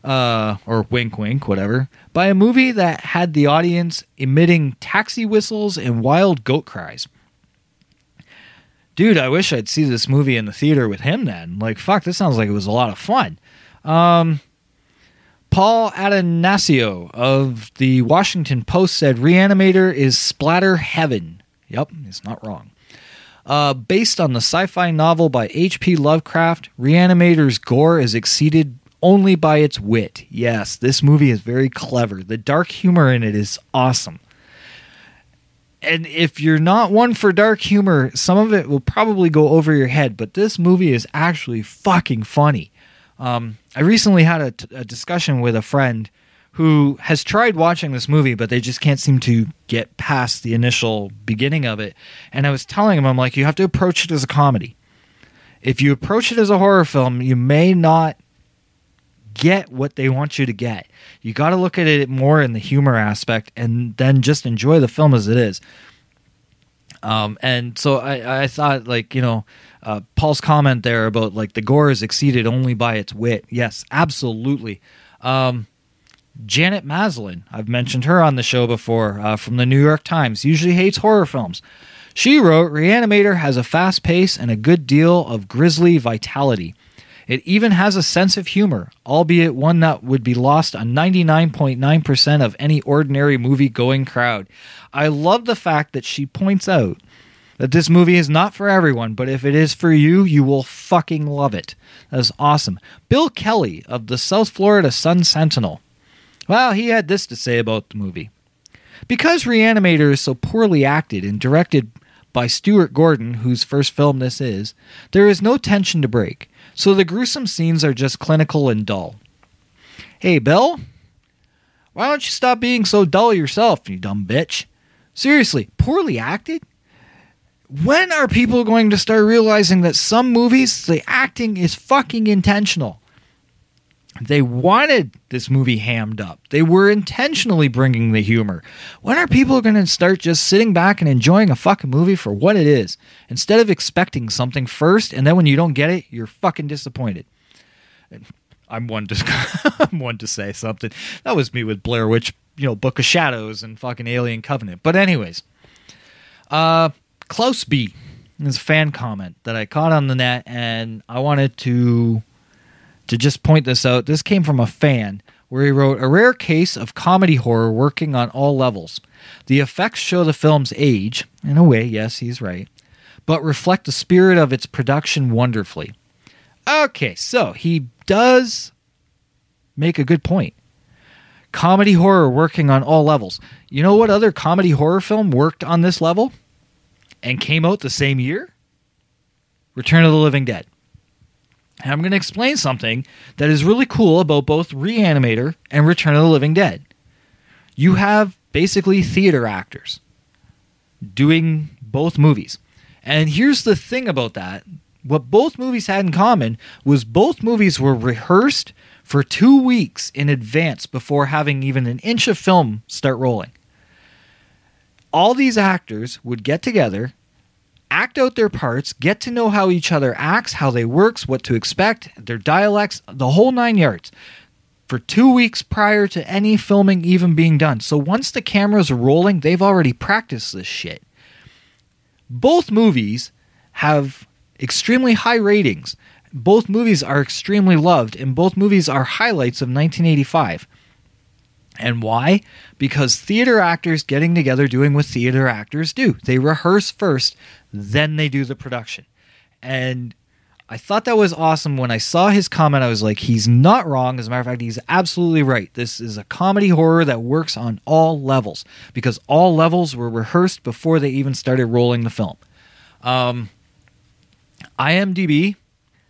uh, or wink, wink, whatever, by a movie that had the audience emitting taxi whistles and wild goat cries. Dude, I wish I'd see this movie in the theater with him then. Like, fuck, this sounds like it was a lot of fun. Um, Paul Attanasio of the Washington Post said Reanimator is splatter heaven. Yep, it's not wrong. Uh, based on the sci fi novel by H.P. Lovecraft, Reanimator's gore is exceeded only by its wit. Yes, this movie is very clever. The dark humor in it is awesome. And if you're not one for dark humor, some of it will probably go over your head, but this movie is actually fucking funny. Um, I recently had a, t- a discussion with a friend who has tried watching this movie, but they just can't seem to get past the initial beginning of it. And I was telling him, I'm like, you have to approach it as a comedy if you approach it as a horror film, you may not get what they want you to get. You got to look at it more in the humor aspect and then just enjoy the film as it is. Um, and so I, I thought, like, you know, uh, Paul's comment there about like the gore is exceeded only by its wit. Yes, absolutely. Um, Janet Maslin, I've mentioned her on the show before uh, from the New York Times, usually hates horror films. She wrote Reanimator has a fast pace and a good deal of grisly vitality. It even has a sense of humor, albeit one that would be lost on 99.9% of any ordinary movie going crowd. I love the fact that she points out that this movie is not for everyone, but if it is for you, you will fucking love it. That is awesome. Bill Kelly of the South Florida Sun Sentinel. Well, he had this to say about the movie. Because Reanimator is so poorly acted and directed by Stuart Gordon, whose first film this is, there is no tension to break, so the gruesome scenes are just clinical and dull. Hey, Bill, why don't you stop being so dull yourself, you dumb bitch? Seriously, poorly acted? When are people going to start realizing that some movies, the acting is fucking intentional? They wanted this movie hammed up. They were intentionally bringing the humor. When are people going to start just sitting back and enjoying a fucking movie for what it is instead of expecting something first and then when you don't get it, you're fucking disappointed? I'm one to I'm one to say something. That was me with Blair Witch, you know, Book of Shadows and fucking Alien Covenant. But anyways, uh Klaus B is a fan comment that I caught on the net and I wanted to to just point this out. This came from a fan where he wrote a rare case of comedy horror working on all levels. The effects show the film's age, in a way, yes, he's right, but reflect the spirit of its production wonderfully. Okay, so he does make a good point. Comedy horror working on all levels. You know what other comedy horror film worked on this level and came out the same year? Return of the Living Dead. And I'm going to explain something that is really cool about both Reanimator and Return of the Living Dead. You have basically theater actors doing both movies. And here's the thing about that what both movies had in common was both movies were rehearsed for two weeks in advance before having even an inch of film start rolling. All these actors would get together act out their parts, get to know how each other acts, how they works, what to expect, their dialects, the whole nine yards. For two weeks prior to any filming even being done. So once the cameras are rolling, they've already practiced this shit. Both movies have extremely high ratings. Both movies are extremely loved, and both movies are highlights of 1985. And why? Because theater actors getting together doing what theater actors do. They rehearse first, then they do the production. And I thought that was awesome. When I saw his comment, I was like, he's not wrong. As a matter of fact, he's absolutely right. This is a comedy horror that works on all levels because all levels were rehearsed before they even started rolling the film. Um, IMDb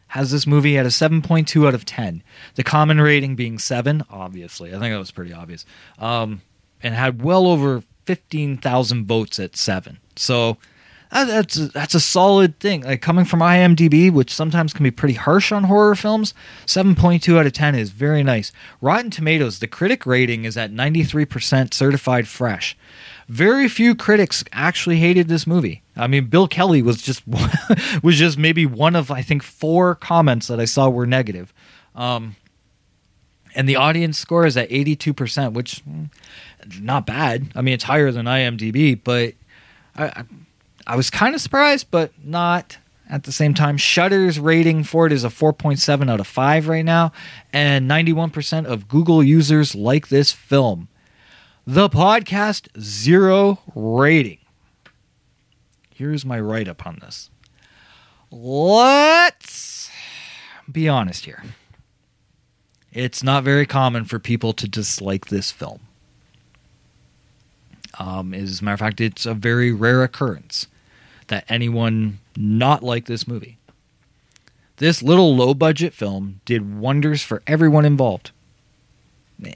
has this movie at a 7.2 out of 10. The common rating being 7, obviously. I think that was pretty obvious. Um, and had well over 15,000 votes at 7. So that's a, that's a solid thing. Like coming from IMDb, which sometimes can be pretty harsh on horror films, 7.2 out of 10 is very nice. Rotten Tomatoes, the critic rating is at 93% certified fresh. Very few critics actually hated this movie. I mean, Bill Kelly was just was just maybe one of I think four comments that I saw were negative. Um, and the audience score is at 82%, which mm, not bad. I mean, it's higher than IMDb, but I, I was kind of surprised, but not at the same time. Shudder's rating for it is a 4.7 out of 5 right now, and 91% of Google users like this film. The podcast zero rating. Here's my write up on this. Let's be honest here. It's not very common for people to dislike this film. Um, as a matter of fact, it's a very rare occurrence that anyone not like this movie. This little low budget film did wonders for everyone involved.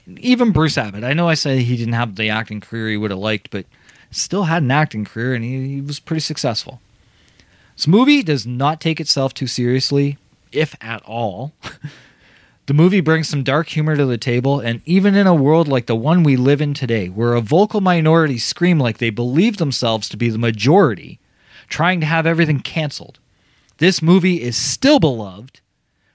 Even Bruce Abbott. I know I said he didn't have the acting career he would have liked, but still had an acting career and he, he was pretty successful. This movie does not take itself too seriously, if at all. the movie brings some dark humor to the table, and even in a world like the one we live in today, where a vocal minority scream like they believe themselves to be the majority, trying to have everything canceled, this movie is still beloved,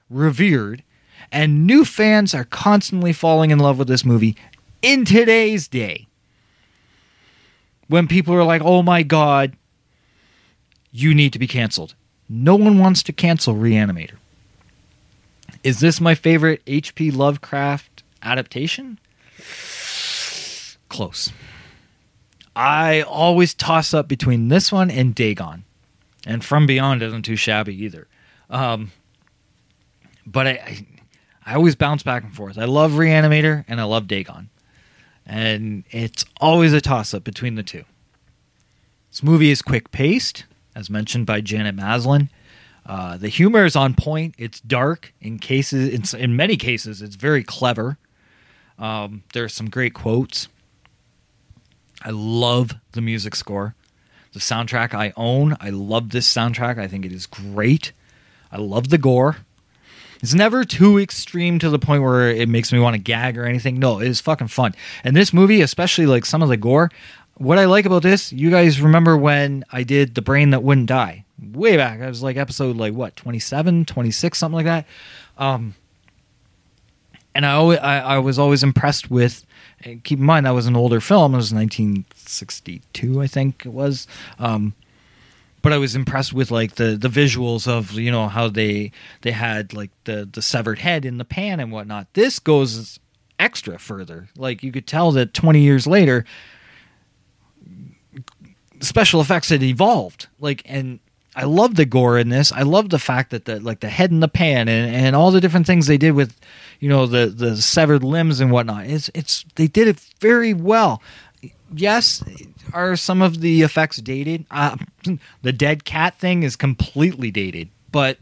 revered, and new fans are constantly falling in love with this movie in today's day. When people are like, oh my god, you need to be canceled. No one wants to cancel Reanimator. Is this my favorite H.P. Lovecraft adaptation? Close. I always toss up between this one and Dagon. And From Beyond isn't too shabby either. Um, but I, I, I always bounce back and forth. I love Reanimator and I love Dagon. And it's always a toss up between the two. This movie is quick paced, as mentioned by Janet Maslin. Uh, the humor is on point. It's dark in cases. In, in many cases, it's very clever. Um, there are some great quotes. I love the music score. The soundtrack I own. I love this soundtrack. I think it is great. I love the gore. It's never too extreme to the point where it makes me want to gag or anything. No, it is fucking fun. And this movie, especially like some of the gore, what I like about this, you guys remember when I did The Brain That Wouldn't Die? Way back. I was like episode like what, 27, 26, something like that. Um and I always I, I was always impressed with keep in mind that was an older film. It was 1962, I think it was. Um but I was impressed with like the the visuals of you know how they they had like the the severed head in the pan and whatnot. This goes extra further. Like you could tell that 20 years later, special effects had evolved. Like and I love the gore in this. I love the fact that the like the head in the pan and, and all the different things they did with, you know, the the severed limbs and whatnot. It's it's they did it very well. Yes, are some of the effects dated? Uh, the dead cat thing is completely dated, but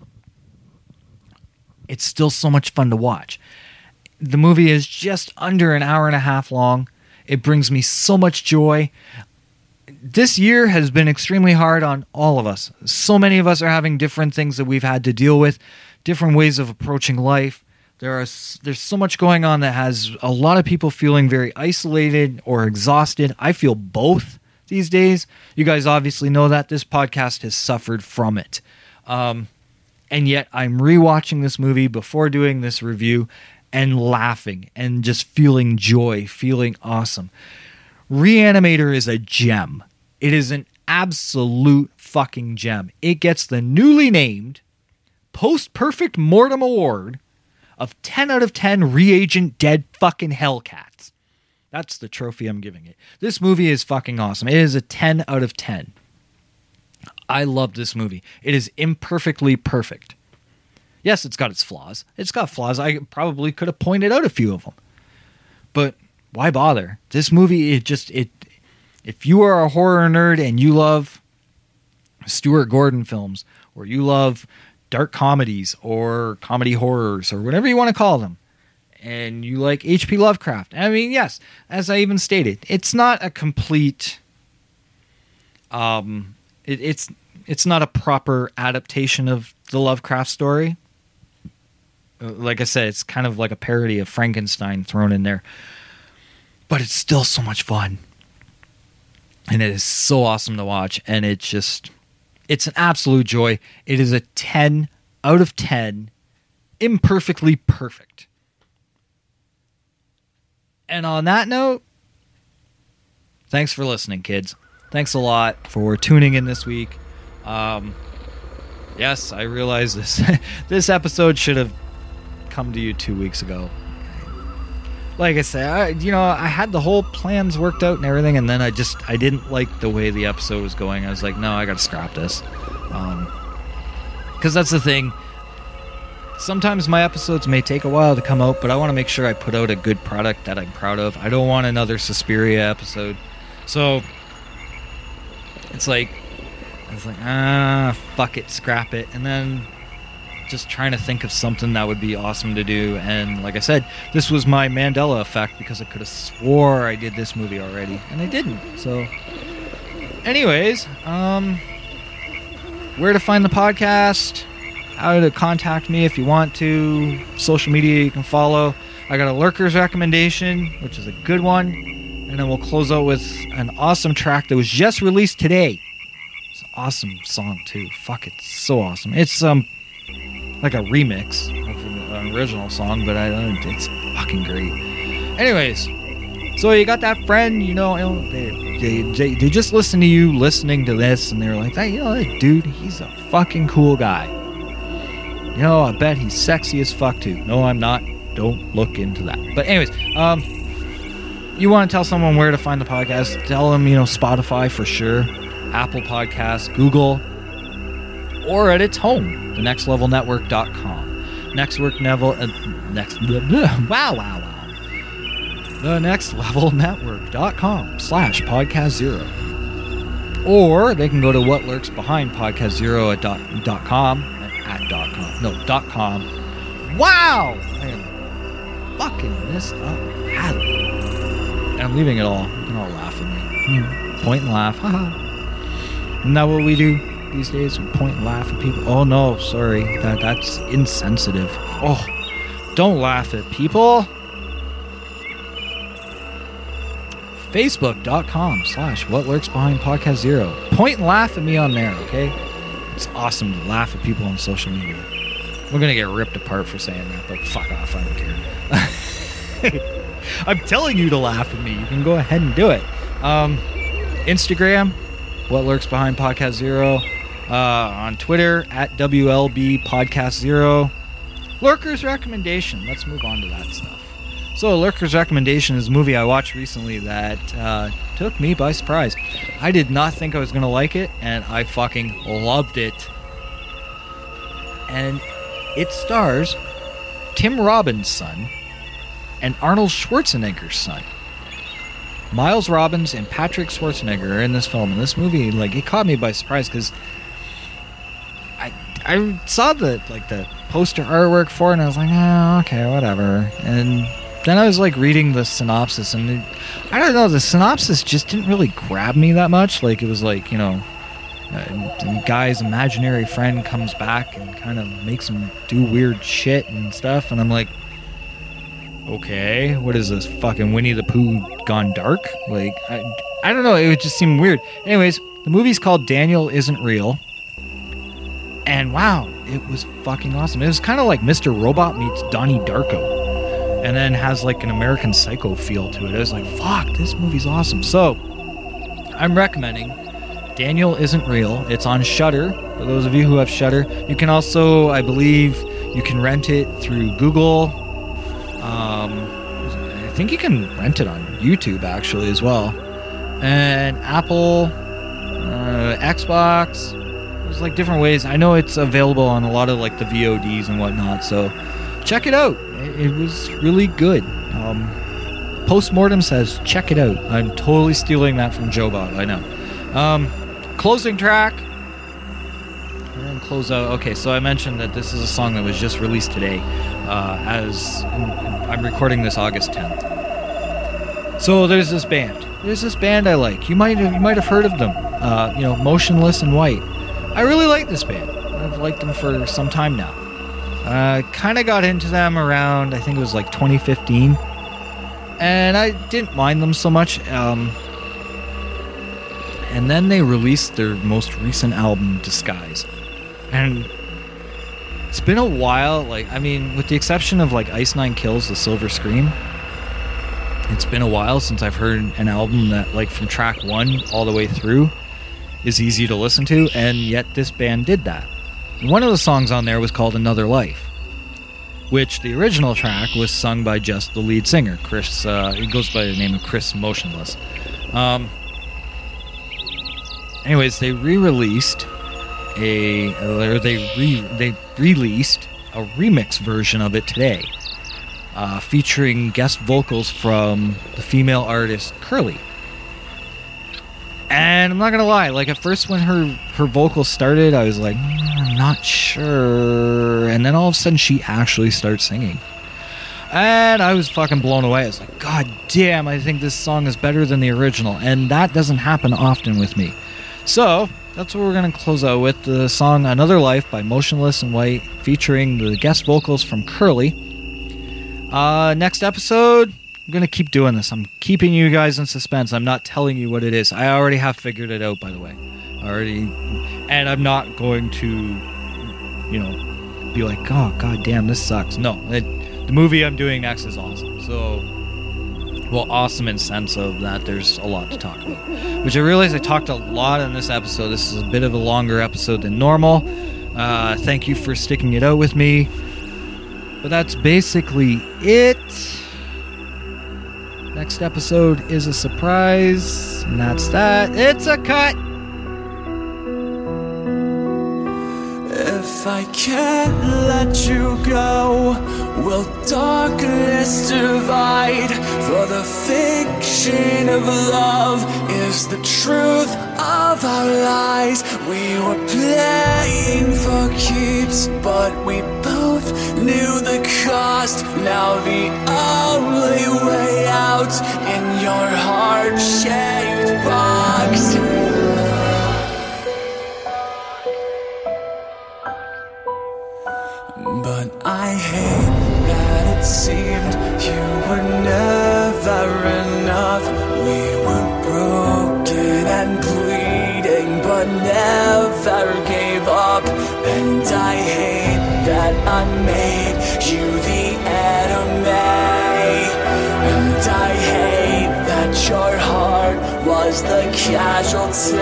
it's still so much fun to watch. The movie is just under an hour and a half long. It brings me so much joy. This year has been extremely hard on all of us. So many of us are having different things that we've had to deal with, different ways of approaching life. There are there's so much going on that has a lot of people feeling very isolated or exhausted. I feel both these days. You guys obviously know that this podcast has suffered from it. Um, and yet I'm rewatching this movie before doing this review and laughing and just feeling joy, feeling awesome. Reanimator is a gem. It is an absolute fucking gem. It gets the newly named Post Perfect Mortem Award of 10 out of 10 reagent dead fucking Hellcats. That's the trophy I'm giving it. This movie is fucking awesome. It is a 10 out of 10. I love this movie. It is imperfectly perfect. Yes, it's got its flaws. It's got flaws. I probably could have pointed out a few of them. But why bother? This movie it just it if you are a horror nerd and you love Stuart Gordon films or you love dark comedies or comedy horrors or whatever you want to call them, and you like H.P. Lovecraft. I mean, yes, as I even stated, it's not a complete. Um, it, it's it's not a proper adaptation of the Lovecraft story. Uh, like I said, it's kind of like a parody of Frankenstein thrown in there, but it's still so much fun, and it is so awesome to watch. And it's just, it's an absolute joy. It is a ten out of ten, imperfectly perfect. And on that note, thanks for listening, kids. Thanks a lot for tuning in this week. Um, yes, I realize this this episode should have come to you two weeks ago. Like I said, I, you know, I had the whole plans worked out and everything, and then I just I didn't like the way the episode was going. I was like, no, I got to scrap this, because um, that's the thing Sometimes my episodes may take a while to come out, but I want to make sure I put out a good product that I'm proud of. I don't want another Suspiria episode. So it's like I was like, ah, fuck it, scrap it. And then just trying to think of something that would be awesome to do. And like I said, this was my Mandela effect because I could have swore I did this movie already, and I didn't. So, anyways, um, where to find the podcast, how to contact me if you want to, social media you can follow. I got a lurkers recommendation, which is a good one, and then we'll close out with an awesome track that was just released today. It's an awesome song too. Fuck, it's so awesome. It's um like a remix of an original song, but I don't. It's fucking great. Anyways, so you got that friend, you know, they, they, they, they just listen to you listening to this, and they're like, hey, you know, that dude, he's a fucking cool guy. You know, I bet he's sexy as fuck too. No, I'm not. Don't look into that. But anyways, um, you want to tell someone where to find the podcast? Tell them, you know, Spotify for sure, Apple Podcasts, Google, or at its home, the nextlevelnetwork.com. Next work Neville, uh, next, wow, wow, wow. The nextlevelnetwork.com slash podcast zero. Or they can go to what lurks behind podcast zero at dot, dot com, at dot com, no, dot com. Wow! I am fucking this up badly. I'm leaving it all. You can all laugh at me. Hmm. Point and laugh. Haha. Isn't that what we do these days? We point and laugh at people. Oh no, sorry. That that's insensitive. Oh, don't laugh at people. Facebook.com slash what lurks behind podcast zero. Point and laugh at me on there, okay? It's awesome to laugh at people on social media. We're gonna get ripped apart for saying that, but fuck off, I don't care. I'm telling you to laugh at me. You can go ahead and do it. Um, Instagram, what lurks behind podcast zero. Uh, on Twitter at WLB podcast zero. Lurker's recommendation. Let's move on to that stuff. So, Lurker's recommendation is a movie I watched recently that uh, took me by surprise. I did not think I was going to like it, and I fucking loved it. And it stars Tim Robbins' son and Arnold Schwarzenegger's son. Miles Robbins and Patrick Schwarzenegger are in this film. And this movie, like, it caught me by surprise because I saw the like the poster artwork for it, and I was like, oh, okay, whatever. And then I was like reading the synopsis, and it, I don't know, the synopsis just didn't really grab me that much. Like, it was like, you know, uh, guy's imaginary friend comes back and kind of makes him do weird shit and stuff, and I'm like, okay, what is this fucking Winnie the Pooh gone dark? Like, I, I don't know, it would just seem weird. Anyways, the movie's called Daniel Isn't Real. And wow, it was fucking awesome. It was kind of like Mr. Robot meets Donnie Darko. And then has like an American Psycho feel to it. I was like, fuck, this movie's awesome. So, I'm recommending Daniel Isn't Real. It's on Shudder. For those of you who have Shudder, you can also, I believe, you can rent it through Google. Um, I think you can rent it on YouTube actually as well, and Apple, uh, Xbox. There's like different ways. I know it's available on a lot of like the VODs and whatnot. So check it out. It, it was really good. Um, Postmortem says check it out. I'm totally stealing that from Jobot. I know. Um, closing track. We're gonna close out. Okay, so I mentioned that this is a song that was just released today. Uh, as I'm recording this August 10th. So there's this band. There's this band I like. You might have, you might have heard of them. Uh, you know, Motionless in White. I really like this band. I've liked them for some time now. Uh, kind of got into them around I think it was like 2015, and I didn't mind them so much. Um, and then they released their most recent album, Disguise, and it's been a while. Like I mean, with the exception of like Ice Nine Kills, The Silver Scream, it's been a while since I've heard an album that like from track one all the way through is easy to listen to, and yet this band did that. One of the songs on there was called Another Life, which the original track was sung by just the lead singer, Chris. Uh, he goes by the name of Chris Motionless. Um, anyways, they re-released a, or they re they released a remix version of it today, uh, featuring guest vocals from the female artist Curly. And I'm not gonna lie, like at first when her her vocals started, I was like, "Mm, I'm not sure. And then all of a sudden, she actually starts singing, and I was fucking blown away. I was like, God damn, I think this song is better than the original, and that doesn't happen often with me. So that's what we're to close out with the song Another Life by Motionless in White, featuring the guest vocals from Curly. Uh, next episode, I'm going to keep doing this. I'm keeping you guys in suspense. I'm not telling you what it is. I already have figured it out, by the way. I already. And I'm not going to, you know, be like, oh, god damn, this sucks. No, it, the movie I'm doing next is awesome. So, well, awesome in sense of that there's a lot to talk about. Which I realize I talked a lot in this episode. This is a bit of a longer episode than normal. Uh, thank you for sticking it out with me. But that's basically it. Next episode is a surprise, and that's that. It's a cut. If I can't let you go, will darkness divide? For the fiction of love is the truth of our lies. We were playing for keeps, but we both knew the cost. Now the only way out in your heart-shaped box. But I hate that it seemed you were never enough. We were broken and bleeding, but never that I made you the enemy. And I hate that your heart was the casualty.